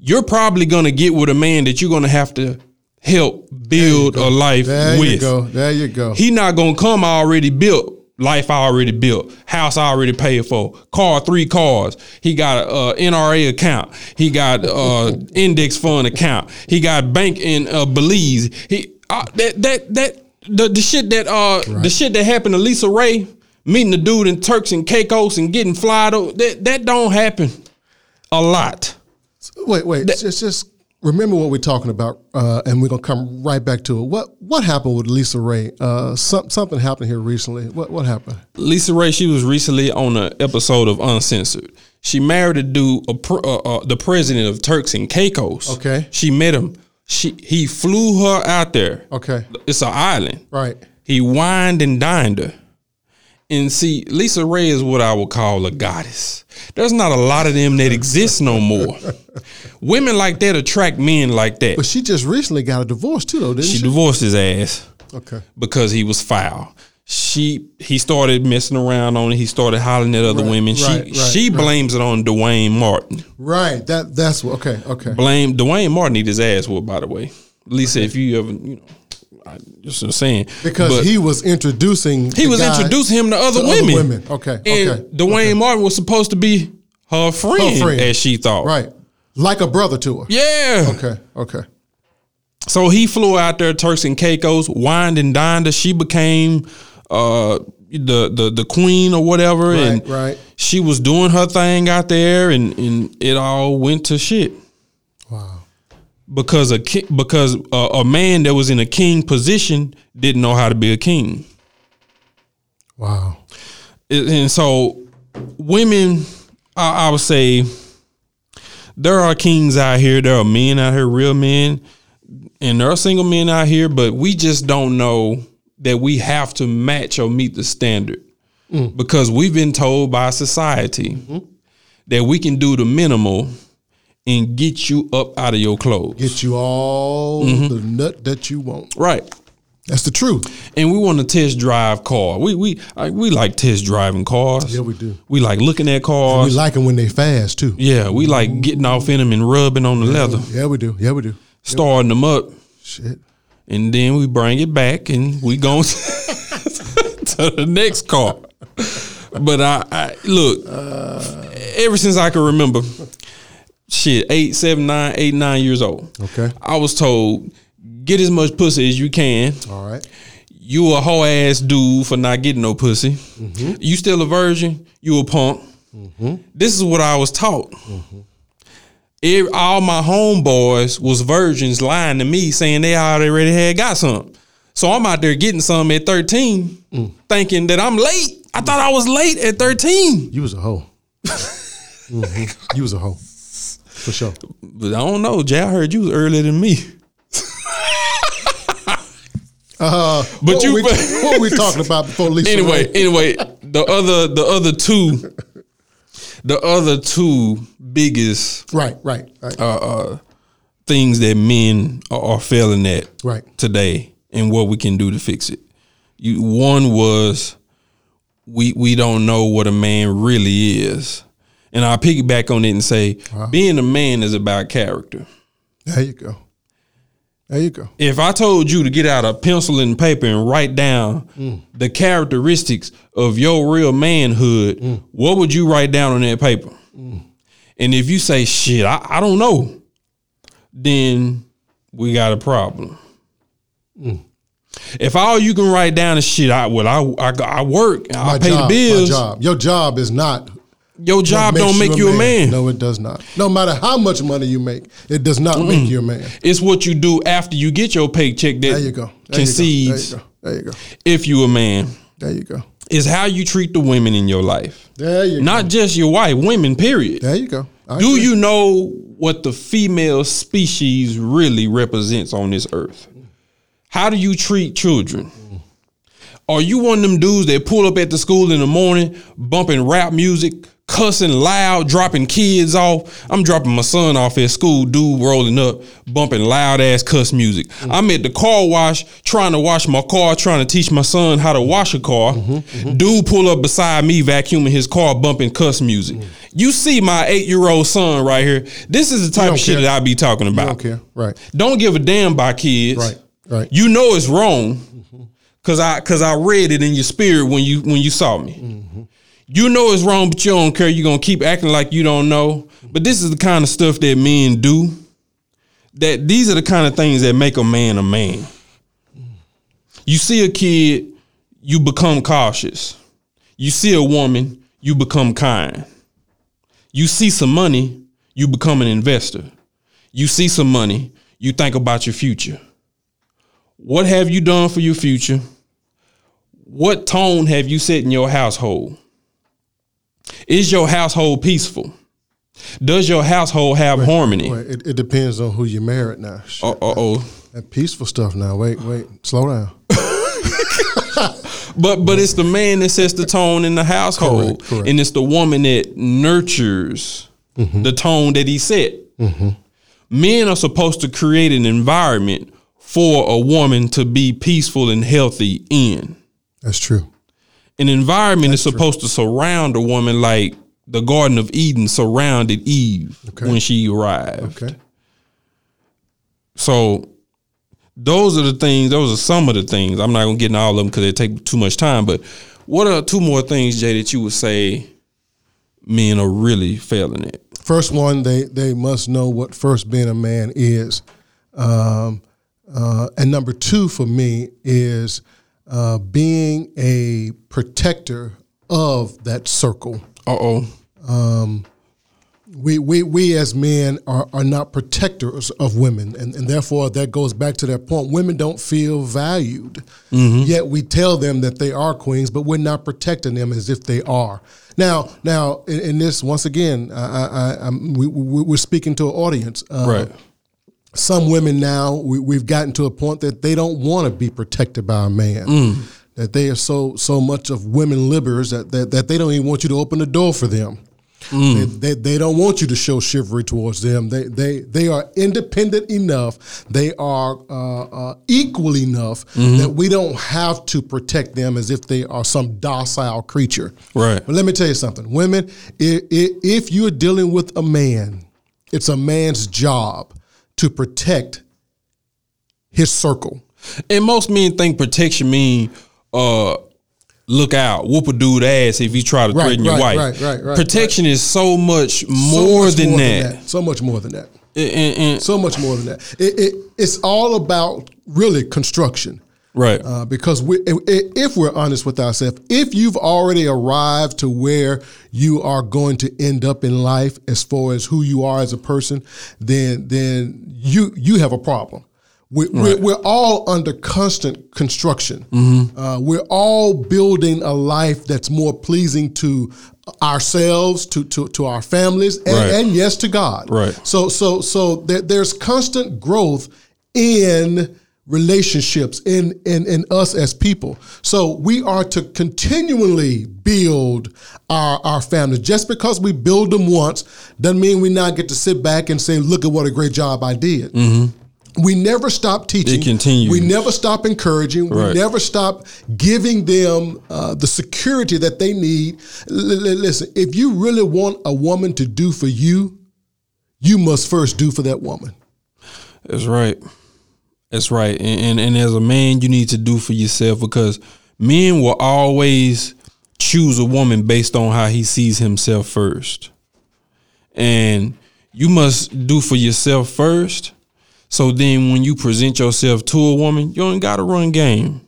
B: you're probably gonna get with a man that you're gonna have to help build a life
C: There
B: with.
C: you go. There you go.
B: He not gonna come already built. Life I already built, house I already paid for, car three cars. He got a uh, IRA account. He got uh, index fund account. He got bank in uh, Belize. He uh, that that that the, the shit that uh the shit that happened to Lisa Raye meeting the dude in Turks and Caicos and getting flied over that that don't happen a lot.
C: Wait, wait. just, just remember what we're talking about, uh, and we're gonna come right back to it. What what happened with Lisa Raye? Uh, some, something happened here recently. What what happened?
B: Lisa Raye, she was recently on an episode of Uncensored. She married a dude, a pr- uh, uh, the president of Turks and Caicos.
C: Okay.
B: She met him. She he flew her out there.
C: Okay,
B: It's an island.
C: right.
B: He wined and dined her. And see, Lisa Raye is what I would call a goddess. There's not a lot of them that exist no more. Women like that attract men like that.
C: But she just recently got a divorce too, though, didn't
B: She
C: she?
B: divorced his ass
C: okay.
B: because he was foul. She he started messing around on it. He started hollering at other
C: Right,
B: women. She
C: right,
B: she
C: right.
B: blames it on Duane Martin.
C: Right. That that's what. Okay. Okay.
B: Blame Duane Martin need his ass whooped, by the way. Lisa, if you ever you know, I just saying
C: Because
B: But
C: he was introducing.
B: he was introducing him to other
C: to other
B: women.
C: women. Okay,
B: and
C: okay,
B: Duane Martin was supposed to be her friend,
C: friend.
B: as she thought.
C: Right. Like a brother to her.
B: Yeah.
C: Okay. Okay.
B: So he flew out there, Turks and Caicos, wined and dined her. She became uh, the the the queen or whatever, and
C: right.
B: she was doing her thing out there, and and it all went to shit. Because a ki- because a, a man that was in a king position didn't know how to be a king,
C: Wow.
B: And so women, I, I would say, there are kings out here. There are men out here, real men, and there are single men out here. But we just don't know that we have to match or meet the standard
C: Mm.
B: because we've been told by society
C: Mm-hmm.
B: that we can do the minimal and get you up out of your clothes.
C: Get you all
B: Mm-hmm.
C: the nut that you want.
B: right.
C: That's the truth.
B: And we want to test drive car. We we I, we like test driving cars.
C: Yeah, we do.
B: We like looking at cars.
C: We like them when they fast too.
B: yeah, we like getting off in them and rubbing on the leather,
C: Yeah, we do. Yeah, we do.
B: starting them up.
C: Shit.
B: and then we bring it back and we go to the next car. But I, I look, ever since I can remember, shit, eight, seven, nine, eight, nine years old.
C: Okay.
B: I was told get as much pussy as you can.
C: All right.
B: You a hoe ass dude for not getting no pussy. Mm-hmm. You still a virgin. You a punk. Mm-hmm. This is what I was taught. Mm-hmm. Every- all my homeboys was virgins lying to me saying they already had got some. So I'm out there getting some at 13, mm. thinking that I'm late. I thought I was late at 13.
C: You was a hoe. Mhm. You was a hoe. For sure.
B: But I don't know, Jay. I heard you was earlier than me.
C: Uh,
B: But
C: what
B: you-
C: we, what we talking about before Lisa?
B: anyway,
C: Ray?
B: anyway, the other the other two the other two biggest
C: right, right, right,
B: uh, uh, things that men are, are failing at
C: right.
B: today and what we can do to fix it. You one was we we don't know what a man really is. And I'll piggyback on it and say being a man is about character.
C: There you go. There you go.
B: If I told you to get out a pencil and paper and write down
C: Mm.
B: the characteristics of your real manhood,
C: Mm.
B: what would you write down on that paper? And if you say shit, I, I don't know, then we got a problem.
C: Mm.
B: If all you can write down is shit, I well, I I, I work, I
C: My
B: pay
C: job,
B: the bills.
C: My job. Your job is not.
B: Your job don't make you a man.
C: No, it does not. No matter how much money you make, it does not make mm. you a man.
B: It's what you do after you get your paycheck that
C: There you go. There
B: concedes
C: You go. There you go.
B: if you a man.
C: There you go.
B: Is how you treat the women in your life.
C: There you go.
B: Not just your wife, women, period.
C: There you go. I
B: Do
C: agree.
B: you know what the female species really represents on this earth? How do you treat children? Are you one of them dudes that pull up at the school in the morning, bumping rap music, cussing loud, dropping kids off? I'm dropping my son off at school, dude rolling up, bumping loud ass cuss music. Mm-hmm. I'm at the car wash trying to wash my car, trying to teach my son how to wash a car. Mm-hmm, mm-hmm. Dude pull up beside me, vacuuming his car, bumping cuss music. You see my eight year old son right here. This is the type of shit
C: care.
B: that I be talking about.
C: don't care. Right.
B: Don't give a damn by kids.
C: Right. Right.
B: You know it's wrong. Cause I cause I read it in your spirit when you when you saw me. You know it's wrong, but you don't care. You're gonna keep acting like you don't know. But this is the kind of stuff that men do. That these are the kind of things that make a man a man. You see a kid, you become cautious. You see a woman, you become kind. You see some money, you become an investor. You see some money, you think about your future. What have you done for your future? What tone have you set in your household? Is your household peaceful? Does your household have harmony?
C: Well, it, it depends on who you married now.
B: Uh oh.
C: That peaceful stuff now. Wait, wait. Slow down.
B: But but it's the man that sets the tone in the household,
C: Correct, correct.
B: and it's the woman that nurtures the tone that he set. Men are supposed to create an environment for a woman to be peaceful and healthy in.
C: That's true.
B: An environment is supposed to surround a woman like the Garden of Eden surrounded Eve
C: Okay.
B: when she arrived.
C: Okay.
B: So those are the things. Those are some of the things. I'm not gonna get into all of them because they take too much time. But what are two more things, Jay, that you would say men are really failing at?
C: First one, they they must know what first being a man is, um, uh, and number two for me is uh, being a protector of that circle.
B: Uh oh.
C: we, we, we as men are, are not protectors of women, and, and therefore that goes back to that point. Women don't feel valued, yet we tell them that they are queens, but we're not protecting them as if they are. Now, now in, in this once again, I, I, I'm, we, we, we're speaking to an audience. Uh,
B: Right.
C: Some women now we, we've gotten to a point that they don't want to be protected by a man. That they are so so much of women liberals that, that that they don't even want you to open the door for them. They, they, they don't want you to show chivalry towards them. They they they are independent enough. They are uh, uh, equal enough that we don't have to protect them as if they are some docile creature.
B: Right.
C: But let me tell you something, women. If, if you're dealing with a man, it's a man's job to protect his circle.
B: And most men think protection mean uh look out, whoop a dude ass if you try to
C: Right,
B: threaten your
C: right,
B: wife.
C: right, right, right,
B: protection is so much
C: So
B: more,
C: much
B: than, that.
C: So much more than that.
B: And- and- and-
C: So much more than that. It, it, it's all about really construction.
B: Right.
C: Uh, because we, if we're honest with ourselves, if you've already arrived to where you are going to end up in life as far as who you are as a person, then then you you have a problem. We, we're, we're all under constant construction. Uh, we're all building a life that's more pleasing to ourselves, to to, to our families, and,
B: Right.
C: and yes, to God.
B: Right.
C: So so so there, there's constant growth in relationships in, in in us as people. So we are to continually build our our families. Just because we build them once doesn't mean we not get to sit back and say, "Look at what a great job I did." We never stop teaching.
B: It continues.
C: We never stop encouraging.
B: Right.
C: We never stop giving them uh, the security that they need. L- l- listen, if you really want a woman to do for you, you must first do for that woman.
B: That's right. That's right. And, and and as a man, you need to do for yourself because men will always choose a woman based on how he sees himself first. And you must do for yourself first. So then when you present yourself to a woman, you ain't gotta run game.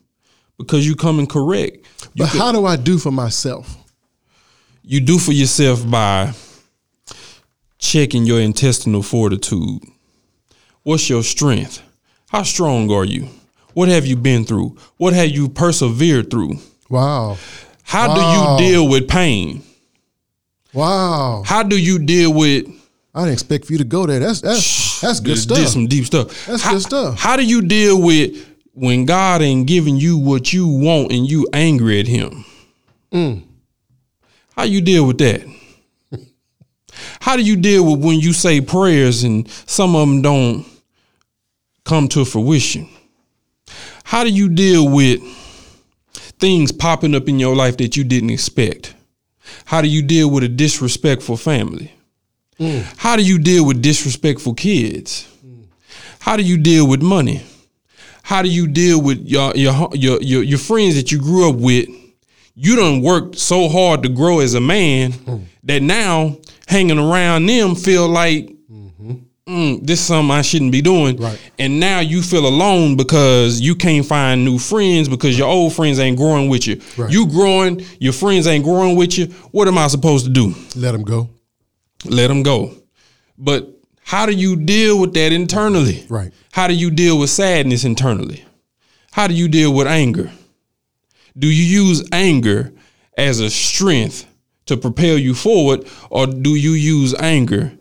B: Because you coming correct. You
C: But how do I do for myself?
B: you do for yourself by checking your intestinal fortitude. What's your strength? How strong are you? What have you been through? What have you persevered through?
C: Wow.
B: How
C: Wow.
B: do you deal with pain?
C: Wow.
B: How do you deal with
C: I didn't expect for you to go there. That's that's that's good stuff.
B: Did some deep stuff.
C: That's
B: how,
C: good stuff.
B: How do you deal with when God ain't giving you what you want and you angry at Him?
C: Mm.
B: How you deal with that? how do you deal with when you say prayers and some of them don't come to fruition? How do you deal with things popping up in your life that you didn't expect? How do you deal with a disrespectful family? Mm. How do you deal with disrespectful kids? How do you deal with money? How do you deal with your your your your, your friends that you grew up with? You done worked so hard to grow as a man mm. that now hanging around them feel like mm, this is something I shouldn't be doing.
C: Right.
B: And now you feel alone because you can't find new friends because your old friends ain't growing with you.
C: Right.
B: You growing, your friends ain't growing with you. What am I supposed to do?
C: Let them go.
B: let them go. But how do you deal with that internally?
C: Right.
B: How do you deal with sadness internally? How do you deal with anger? Do you use anger as a strength to propel you forward, or do you use anger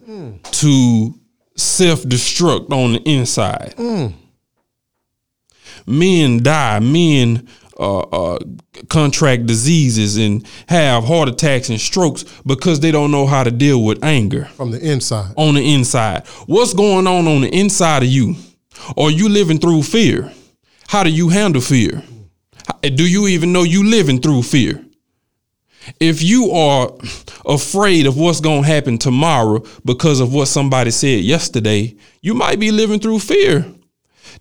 B: to self destruct on the inside? Men die. Men uh, uh, contract diseases and have heart attacks and strokes because they don't know how to deal with anger
C: From the inside.
B: on the inside. What's going on on the inside of you? Are you living through fear? How do you handle fear? Do you even know you living through fear? If you are afraid of what's going to happen tomorrow because of what somebody said yesterday, you might be living through fear.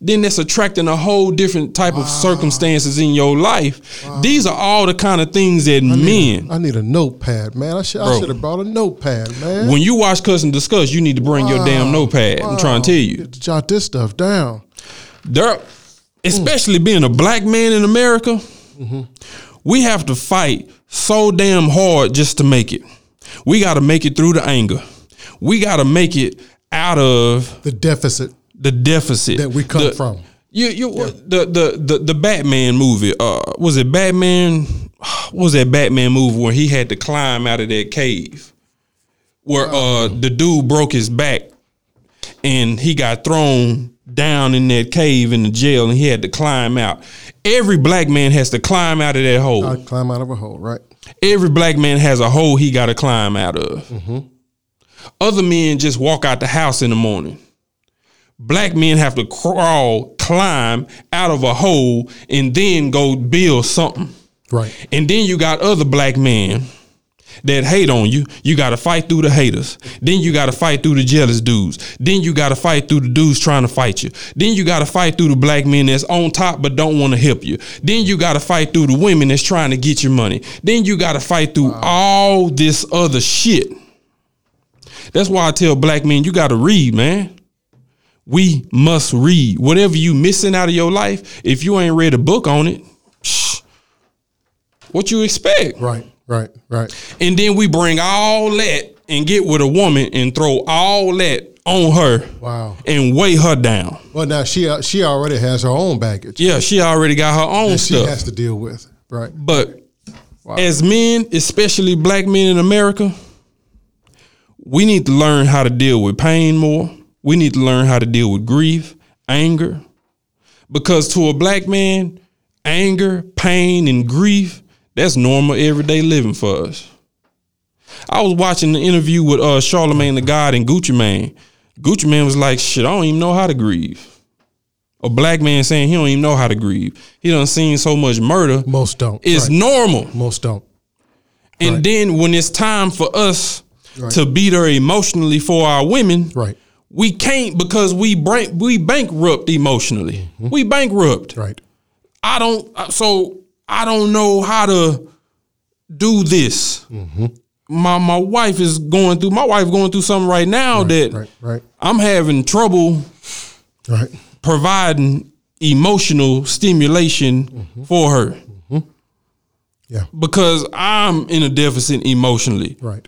B: Then that's attracting a whole different type of circumstances in your life. These are all the kind of things that men,
C: I need a notepad, man. I should I should have brought a notepad, man.
B: when you watch Cuss and Discuss, you need to bring your damn notepad. I'm trying to tell you.
C: Jot this stuff down.
B: there, especially being a black man in America, mm-hmm. We have to fight so damn hard just to make it. We got to make it through the anger. We got to make it out of
C: The deficit
B: the deficit
C: that we come
B: The-
C: from.
B: You, you, the, the the the Batman movie. Uh, was it Batman? What was that Batman movie where he had to climb out of that cave? Where uh the dude broke his back and he got thrown down in that cave in the jail and he had to climb out. Every black man has to climb out of that hole.
C: I climb out of a hole, right?
B: Every black man has a hole he got to climb out of. Mm-hmm. Other men just walk out the house in the morning. Black men have to crawl, climb out of a hole, and then go build something.
C: Right.
B: And then you got other black men that hate on you. You got to fight through the haters. Then you got to fight through the jealous dudes. Then you got to fight through the dudes trying to fight you. Then you got to fight through the black men that's on top but don't want to help you. Then you got to fight through the women that's trying to get your money. Then you got to fight through all this other shit. That's why I tell black men you got to read, man. We must read. Whatever you missing out of your life, if you ain't read a book on it, psh, what you expect?
C: Right. Right. Right.
B: And then we bring all that and get with a woman and throw all that on her
C: Wow.
B: and weigh her down.
C: Well, now she uh, she already has her own baggage.
B: Yeah, she already got her own
C: that she has to deal with. Right.
B: But as men, especially black men in America, we need to learn how to deal with pain more. We need to learn how to deal with grief, anger. Because to a black man, anger, pain, and grief, that's normal everyday living for us. I was watching the interview with uh Charlamagne tha God and Gucci Mane. Gucci Mane was like, shit, I don't even know how to grieve. A black man saying he don't even know how to grieve. He done seen so much murder.
C: Most don't.
B: It's
C: right.
B: normal.
C: Most don't.
B: And
C: Right.
B: then when it's time for us
C: Right.
B: to beat her emotionally for our women,
C: Right.
B: we can't because we break we bankrupt emotionally. We bankrupt.
C: Right.
B: I don't so I don't know how to do this.
C: Mm-hmm.
B: My my wife is going through my wife going through something right now that
C: Right. Right.
B: I'm having trouble
C: Right.
B: providing emotional stimulation
C: Mm-hmm.
B: for her
C: Yeah.
B: because I'm in a deficit emotionally.
C: Right.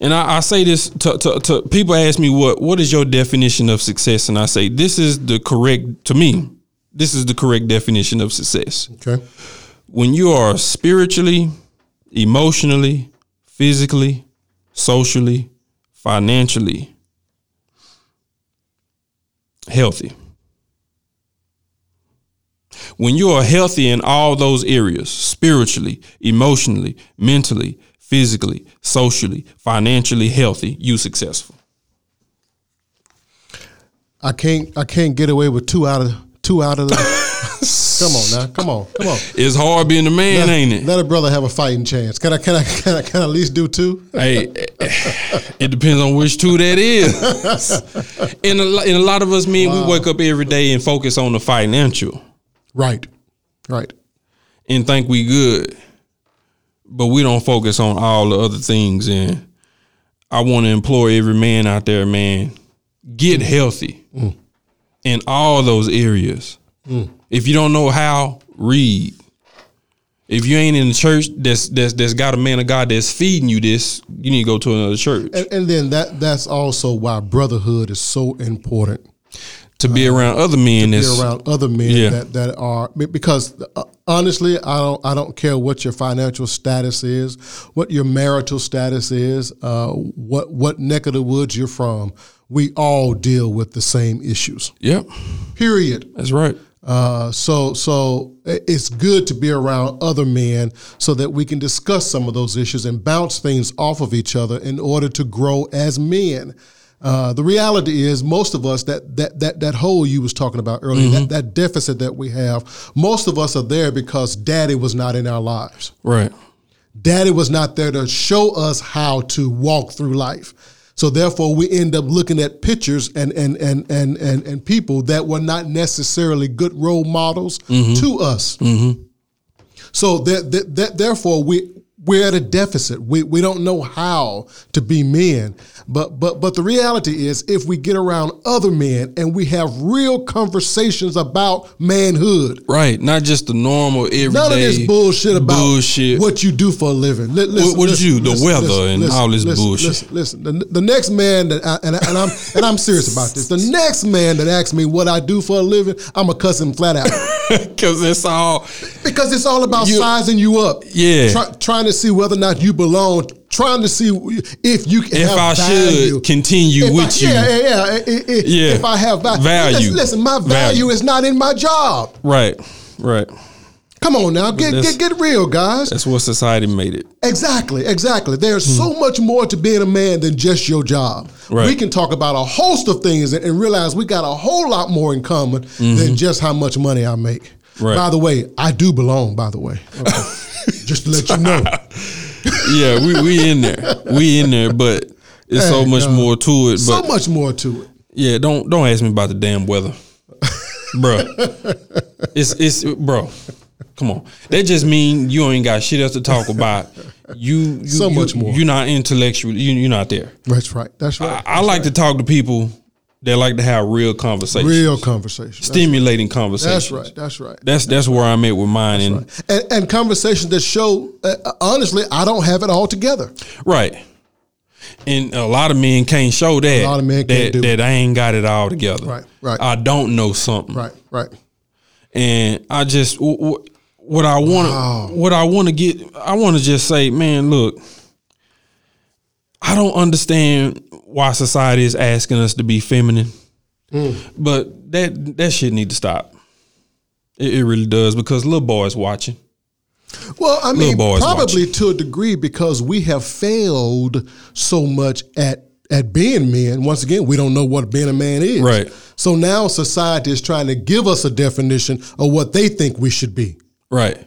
B: And I, I say this to, to, to people ask me what what is your definition of success, and I say this is the correct to me. This is the correct definition of success.
C: Okay.
B: When you are spiritually, emotionally, physically, socially, financially healthy. When you are healthy in all those areas, spiritually, emotionally, mentally, physically, socially, financially healthy, you successful.
C: I can't. I can't get away with two out of two out of the. come on now. Come on. Come on.
B: It's hard being a man, ain't it?
C: Let a brother have a fighting chance. Can I? Can I? Can I? Can I at least do two?
B: Hey, it depends on which two that is. and, a, and a lot of us men, we wake up every day and focus on the financial
C: Right. Right.
B: and think we good, but we don't focus on all the other things. And I want to implore every man out there, man, get healthy mm. In all those areas. If you don't know how, read. If you ain't in the church that's that's that's got a man of God that's feeding you this, you need to go to another church
C: And, and then that that's also why brotherhood is so important.
B: to be around other men.
C: to
B: Be
C: around other men
B: Yeah.
C: that, that are because uh, honestly, I don't I don't care what your financial status is, what your marital status is, uh, what what neck of the woods you're from. We all deal with the same issues.
B: Yep,
C: Period.
B: that's right.
C: Uh, so so it's good to be around other men so that we can discuss some of those issues and bounce things off of each other in order to grow as men. Uh, the reality is, most of us that that that that hole you was talking about earlier, that, that deficit that we have, most of us are there because Daddy was not in our lives.
B: Right.
C: Daddy was not there to show us how to walk through life. So therefore, we end up looking at pictures and and and and and, and people that were not necessarily good role models mm-hmm. to us. Mm-hmm. So that, that, that therefore we we're at a deficit. We we don't know how to be men. But but but the reality is if we get around other men and we have real conversations about manhood,
B: Right. Not just the normal everyday
C: None of this bullshit about
B: bullshit.
C: what you do for a living. Li- listen,
B: what did
C: listen,
B: you- the
C: listen,
B: weather
C: listen,
B: and all this bullshit.
C: Listen, listen. The, the next man that I, and, I, and I'm and I'm serious about this. The next man that asks me what I do for a living, I'm a cuss him flat out
B: Because it's all
C: because it's all about
B: You-
C: sizing you up.
B: Yeah.
C: Try, trying to see whether or not you belong. trying to see if you can
B: If I
C: value.
B: should continue
C: If
B: with
C: I,
B: you.
C: Yeah, yeah, yeah. I- I-
B: Yeah.
C: If I have value.
B: Value.
C: Listen, listen, my value,
B: Value.
C: is not in my job.
B: Right. Right.
C: Come on now, get get get real, guys.
B: That's what society made it.
C: Exactly, exactly. There's so much more to being a man than just your job.
B: Hmm. Right.
C: We can talk about a host of things and, and realize we got a whole lot more in common than just how much money I make.
B: Mm-hmm. Right.
C: By the way, I do belong. By the way, Okay. just to let you know.
B: Yeah, we we in there. We in there, but it's so much
C: uh,
B: more to it.
C: so much more to it.
B: yeah, don't don't ask me about the damn weather, bro. It's it's bro. Come on, that just mean you ain't got shit else to talk about. You, you
C: So
B: you-
C: much more.
B: You're not intellectual. You, you're not there.
C: That's right. That's right.
B: I, I like to talk to people that like to have real conversations,
C: Real conversation.
B: stimulating conversations.
C: That's right. That's right.
B: That's that's where I'm at with mine, and
C: And, and conversations that show, uh, honestly, I don't have it all together.
B: right. And a lot of men can't show that.
C: A lot of men
B: that, that I ain't got it all together.
C: Right, right.
B: I don't know something.
C: Right. Right.
B: and I just w- w- what I want to
C: Wow.
B: what I want to get I want to just say, man, look, I don't understand why society is asking us to be feminine,
C: Mm.
B: but that that shit need to stop. It, it really does because little boys watching.
C: Well, I mean, probably to a degree because we have failed so much at at being men. Once again, we don't know what being a man is.
B: Right.
C: So now society is trying to give us a definition of what they think we should be.
B: Right.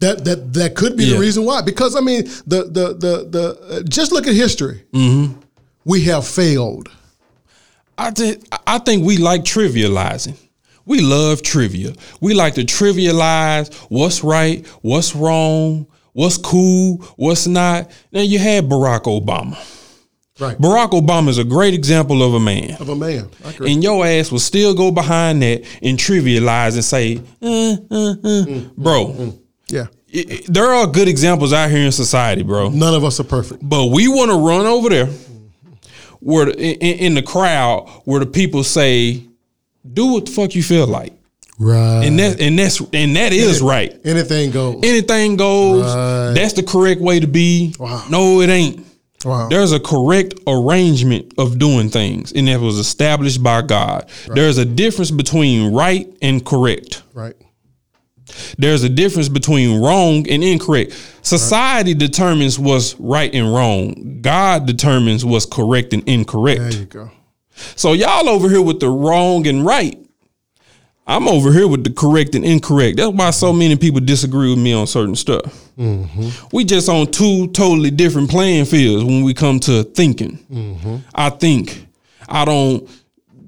C: That that that could be
B: Yeah.
C: the reason why. Because I mean, the the the the uh, just look at history.
B: Mm-hmm.
C: We have failed.
B: I just, I think we like trivializing. We love trivia. We like to trivialize what's right, what's wrong, what's cool, what's not. Now you had Barack Obama.
C: Right.
B: Barack Obama is a great example of a man.
C: Of a man.
B: And your ass will still go behind that and trivialize and say, uh, uh, uh. bro,
C: yeah.
B: it- it- there are good examples out here in society, bro.
C: None of us are perfect.
B: But we want to run over there where the, in, in the crowd where the people say, "Do what the fuck you feel like,"
C: Right.
B: and that and that's and that is right.
C: Anything goes.
B: Anything goes. That's the correct way to be.
C: Wow.
B: No, it ain't.
C: Wow.
B: There's a correct arrangement of doing things, and that was established by God. There's a difference between right and correct.
C: right.
B: There's a difference between wrong and incorrect. Society determines what's right and wrong. God determines what's correct and incorrect.
C: There you go.
B: So y'all over here with the wrong and right. I'm over here with the correct and incorrect. That's why so many people disagree with me on certain stuff. We just on two totally different playing fields when we come to thinking. I think I don't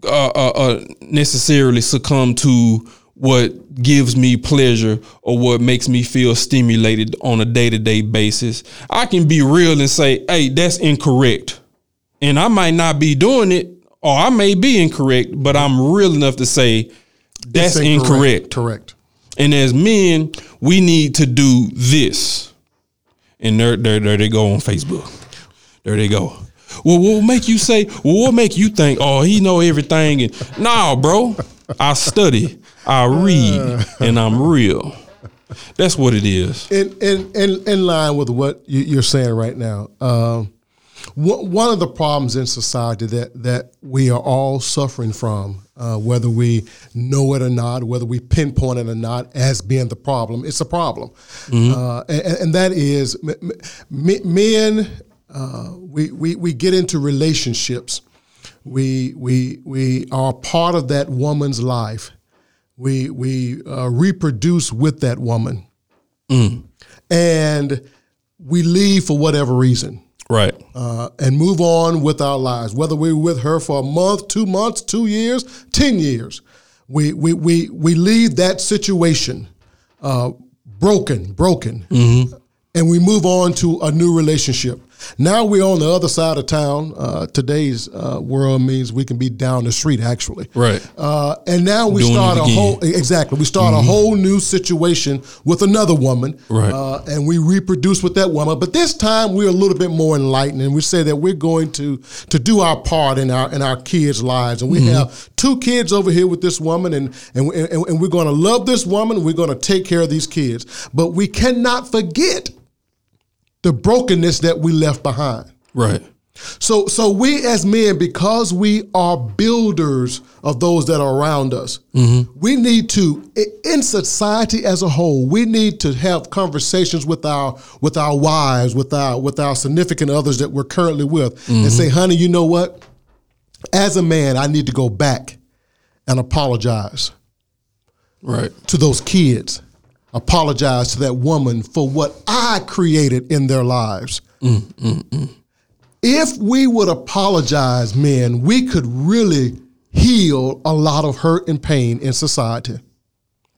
B: uh, uh, uh, necessarily succumb to what gives me pleasure or what makes me feel stimulated on a day to day basis. I can be real and say, "Hey, that's incorrect." and I might not be doing it, or I may be incorrect, but I'm real enough to say that's
C: It's
B: incorrect.
C: Correct.
B: And as men, we need to do this. And there, there, there they go on Facebook. There they go. Well, what will make you say? Well, what make you think? Oh, he know everything. And nah, bro, I study, I read, and I'm real. That's what it is.
C: in in in, in line with what you, you're saying right now, um, one of the problems in society that that we are all suffering from, uh, whether we know it or not, whether we pinpoint it or not, as being the problem, it's a problem, uh, and, and that is m- m- men. Uh, we, we we get into relationships. We we we are part of that woman's life. We we uh, reproduce with that woman and we leave for whatever reason
B: Right.
C: uh, and move on with our lives, whether we're with her for a month, two months, two years, 10 years. We, we, we, we leave that situation uh, broken, broken, and we move on to a new relationship. Now we're on the other side of town. Uh, today's uh, world means we can be down the street, actually.
B: Right.
C: Uh, and now we
B: Doing
C: start a whole exactly. We start a whole new situation with another woman,
B: Right.
C: Uh, and we reproduce with that woman. But this time we're a little bit more enlightened, and we say that we're going to to do our part in our in our kids' lives. And we
B: Mm-hmm.
C: have two kids over here with this woman, and and and, and we're going to love this woman. We're going to take care of these kids, but we cannot forget the brokenness that we left behind.
B: Right.
C: So, so we as men, because we are builders of those that are around us, mm-hmm. we need to, in society as a whole, we need to have conversations with our with our wives, with our with our significant others that we're currently with, and mm-hmm. say, "Honey, you know what? As a man, I need to go back and apologize
B: Right.
C: to those kids, apologize to that woman for what I created in their lives." Mm, mm, mm. if we would apologize, men, we could really heal a lot of hurt and pain in society.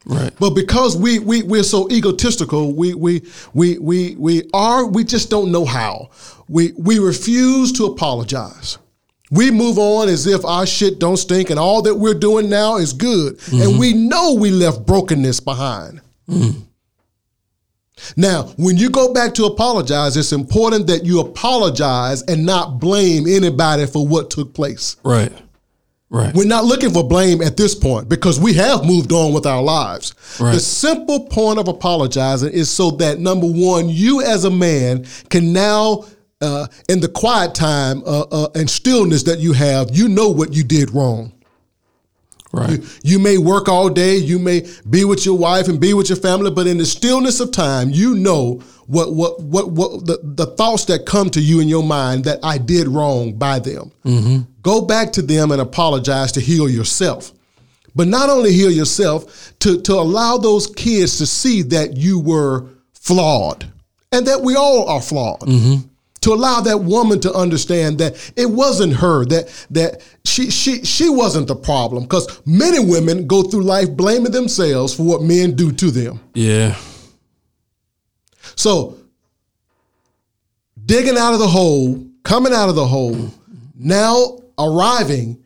B: Right.
C: But because we we we're so egotistical, we we we we we are we just don't know how. We we refuse to apologize. We move on as if our shit don't stink and all that we're doing now is good. And mm-hmm. we know we left brokenness behind. Now, when you go back to apologize, it's important that you apologize and not blame anybody for what took place.
B: Right. Right.
C: We're not looking for blame at this point because we have moved on with our lives.
B: Right.
C: The simple point of apologizing is so that number one, you as a man can now, uh, in the quiet time uh, uh, and stillness that you have, you know what you did wrong.
B: Right.
C: You, you may work all day, you may be with your wife and be with your family, but in the stillness of time, you know what what what what the, the thoughts that come to you in your mind that I did wrong by them. Mm-hmm. Go back to them and apologize to heal yourself. But not only heal yourself, to, to allow those kids to see that you were flawed and that we all are flawed mm-hmm. To allow that woman to understand that it wasn't her that that she she she wasn't the problem. Because many women go through life blaming themselves for what men do to them.
B: Yeah.
C: so digging out of the hole coming out of the hole now arriving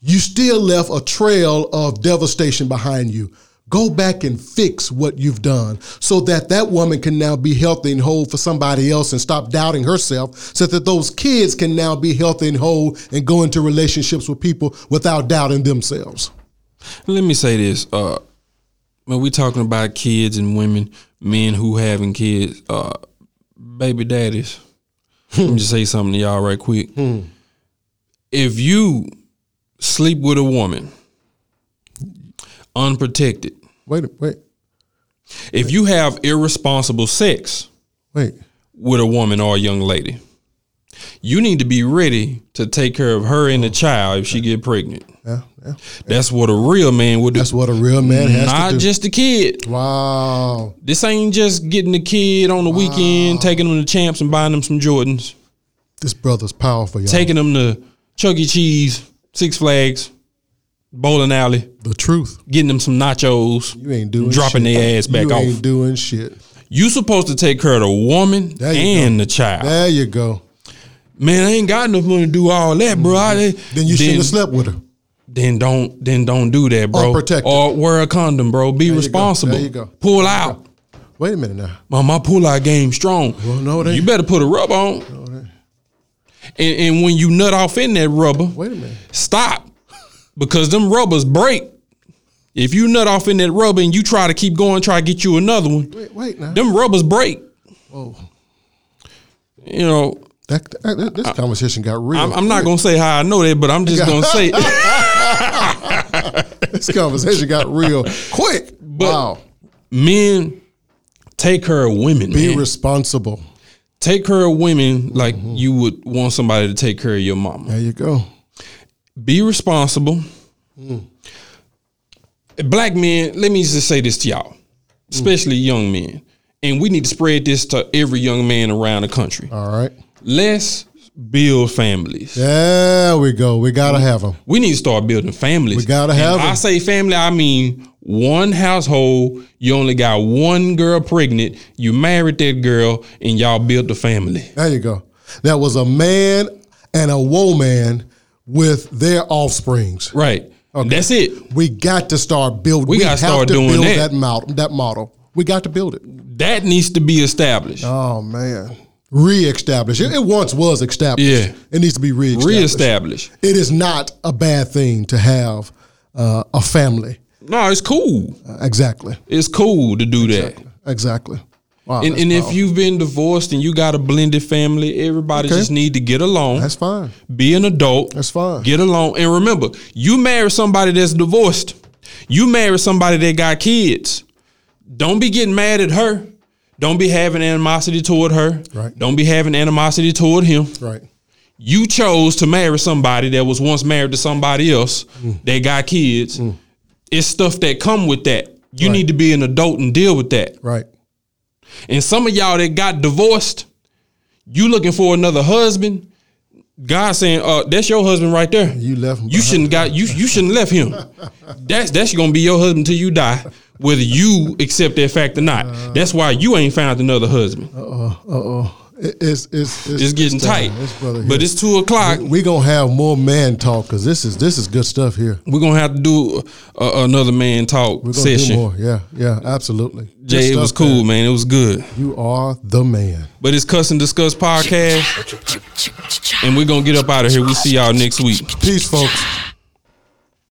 C: you still left a trail of devastation behind you go back and fix what you've done so that that woman can now be healthy and whole for somebody else and stop doubting herself so that those kids can now be healthy and whole and go into relationships with people without doubting themselves
B: Let me say this. Uh when we're talking about kids and women, men who having kids, uh baby daddies. Let me just say something to y'all right quick. If you sleep with a woman unprotected,
C: wait wait
B: if you have irresponsible sex
C: wait
B: with a woman or a young lady, you need to be ready to take care of her and the child if she get pregnant.
C: yeah, yeah.
B: That's what a real man would do.
C: that's what a real man has
B: Not
C: to do
B: just the kid.
C: wow
B: This ain't just getting the kid on the weekend, taking them to champs and buying them some Jordans,
C: this brother's powerful y'all
B: taking them to Chuck E. Cheese, Six Flags, bowling alley,
C: the truth
B: getting them some nachos,
C: you ain't doing
B: dropping
C: shit.
B: their ass back off.
C: you
B: off.
C: ain't doing shit
B: You supposed to take care of the woman
C: There you
B: and the child.
C: there you go
B: Man, I ain't got enough money to do all that, bro. I, mm-hmm.
C: then you shouldn't have slept with her
B: Then don't then don't do that, bro.
C: Unprotected.
B: Or wear a condom, bro. Be
C: you go.
B: responsible.
C: There you go.
B: Pull out.
C: wait a minute now
B: My my pull out game strong.
C: Well, no, it ain't.
B: you better put a rubber on. and, and when you nut off in that rubber,
C: wait a minute
B: stop. Because them rubbers break. If you nut off in that rubber and you try to keep going, try to get you another one,
C: wait wait now
B: them rubbers break.
C: Whoa.
B: You know,
C: That, that- this conversation got real.
B: I'm, I'm not gonna say how I know that, but I'm just gonna say
C: this conversation got real quick. wow.
B: men take care of women.
C: Be
B: man.
C: responsible.
B: take care of women like you would want somebody to take care of your mama.
C: There you go.
B: Be responsible. Black men, let me just say this to y'all, especially young men, and we need to spread this to every young man around the country.
C: All right.
B: Let's build families.
C: There we go. We gotta have them.
B: We need to start building families.
C: We gotta
B: And
C: have
B: I say family, I mean one household. You only got one girl pregnant. You married that girl, and y'all built a family.
C: There you go. That was a man and a woman with their offsprings.
B: Right. That's it.
C: We got to start building.
B: We gotta start doing
C: build
B: that.
C: that model. That model. We got to build it.
B: That needs to be established.
C: Oh man, re-establish it. It once was established.
B: Yeah.
C: it needs to be re-established.
B: Reestablish.
C: It is not a bad thing to have uh, a family.
B: No, it's cool.
C: Uh, exactly.
B: It's cool to do that.
C: Exactly. Wow,
B: and and if you've been divorced and you got a blended family, everybody
C: Okay.
B: just need to get along.
C: That's fine.
B: be an adult.
C: That's fine.
B: Get along. And remember, you marry somebody that's divorced. You marry somebody that got kids. Don't be getting mad at her. Don't be having animosity toward her.
C: Right.
B: Don't be having animosity toward him.
C: Right.
B: You chose to marry somebody that was once married to somebody else
C: Mm.
B: that got kids. It's stuff that come with that. You
C: Right.
B: need to be an adult and deal with that.
C: Right.
B: And some of y'all that got divorced, you looking for another husband. God saying, uh, that's your husband right there.
C: You left him
B: You shouldn't got you you shouldn't left him. That's that's gonna be your husband till you die, whether you accept that fact or not. that's why you ain't found another husband.
C: Uh oh. It, it's, it's it's
B: It's getting
C: time.
B: tight.
C: This brother
B: But it's two o'clock.
C: we gonna have more man talk because this is this is good stuff here.
B: We're gonna have to do uh, another man talk
C: We're gonna
B: session.
C: do more. Yeah, yeah, absolutely. Good
B: Jay, it was cool,
C: man.
B: man. It was good.
C: You are the man.
B: But it's Cuss and Discuss podcast, and we're gonna get up out of here. We see y'all next week.
C: Peace, folks.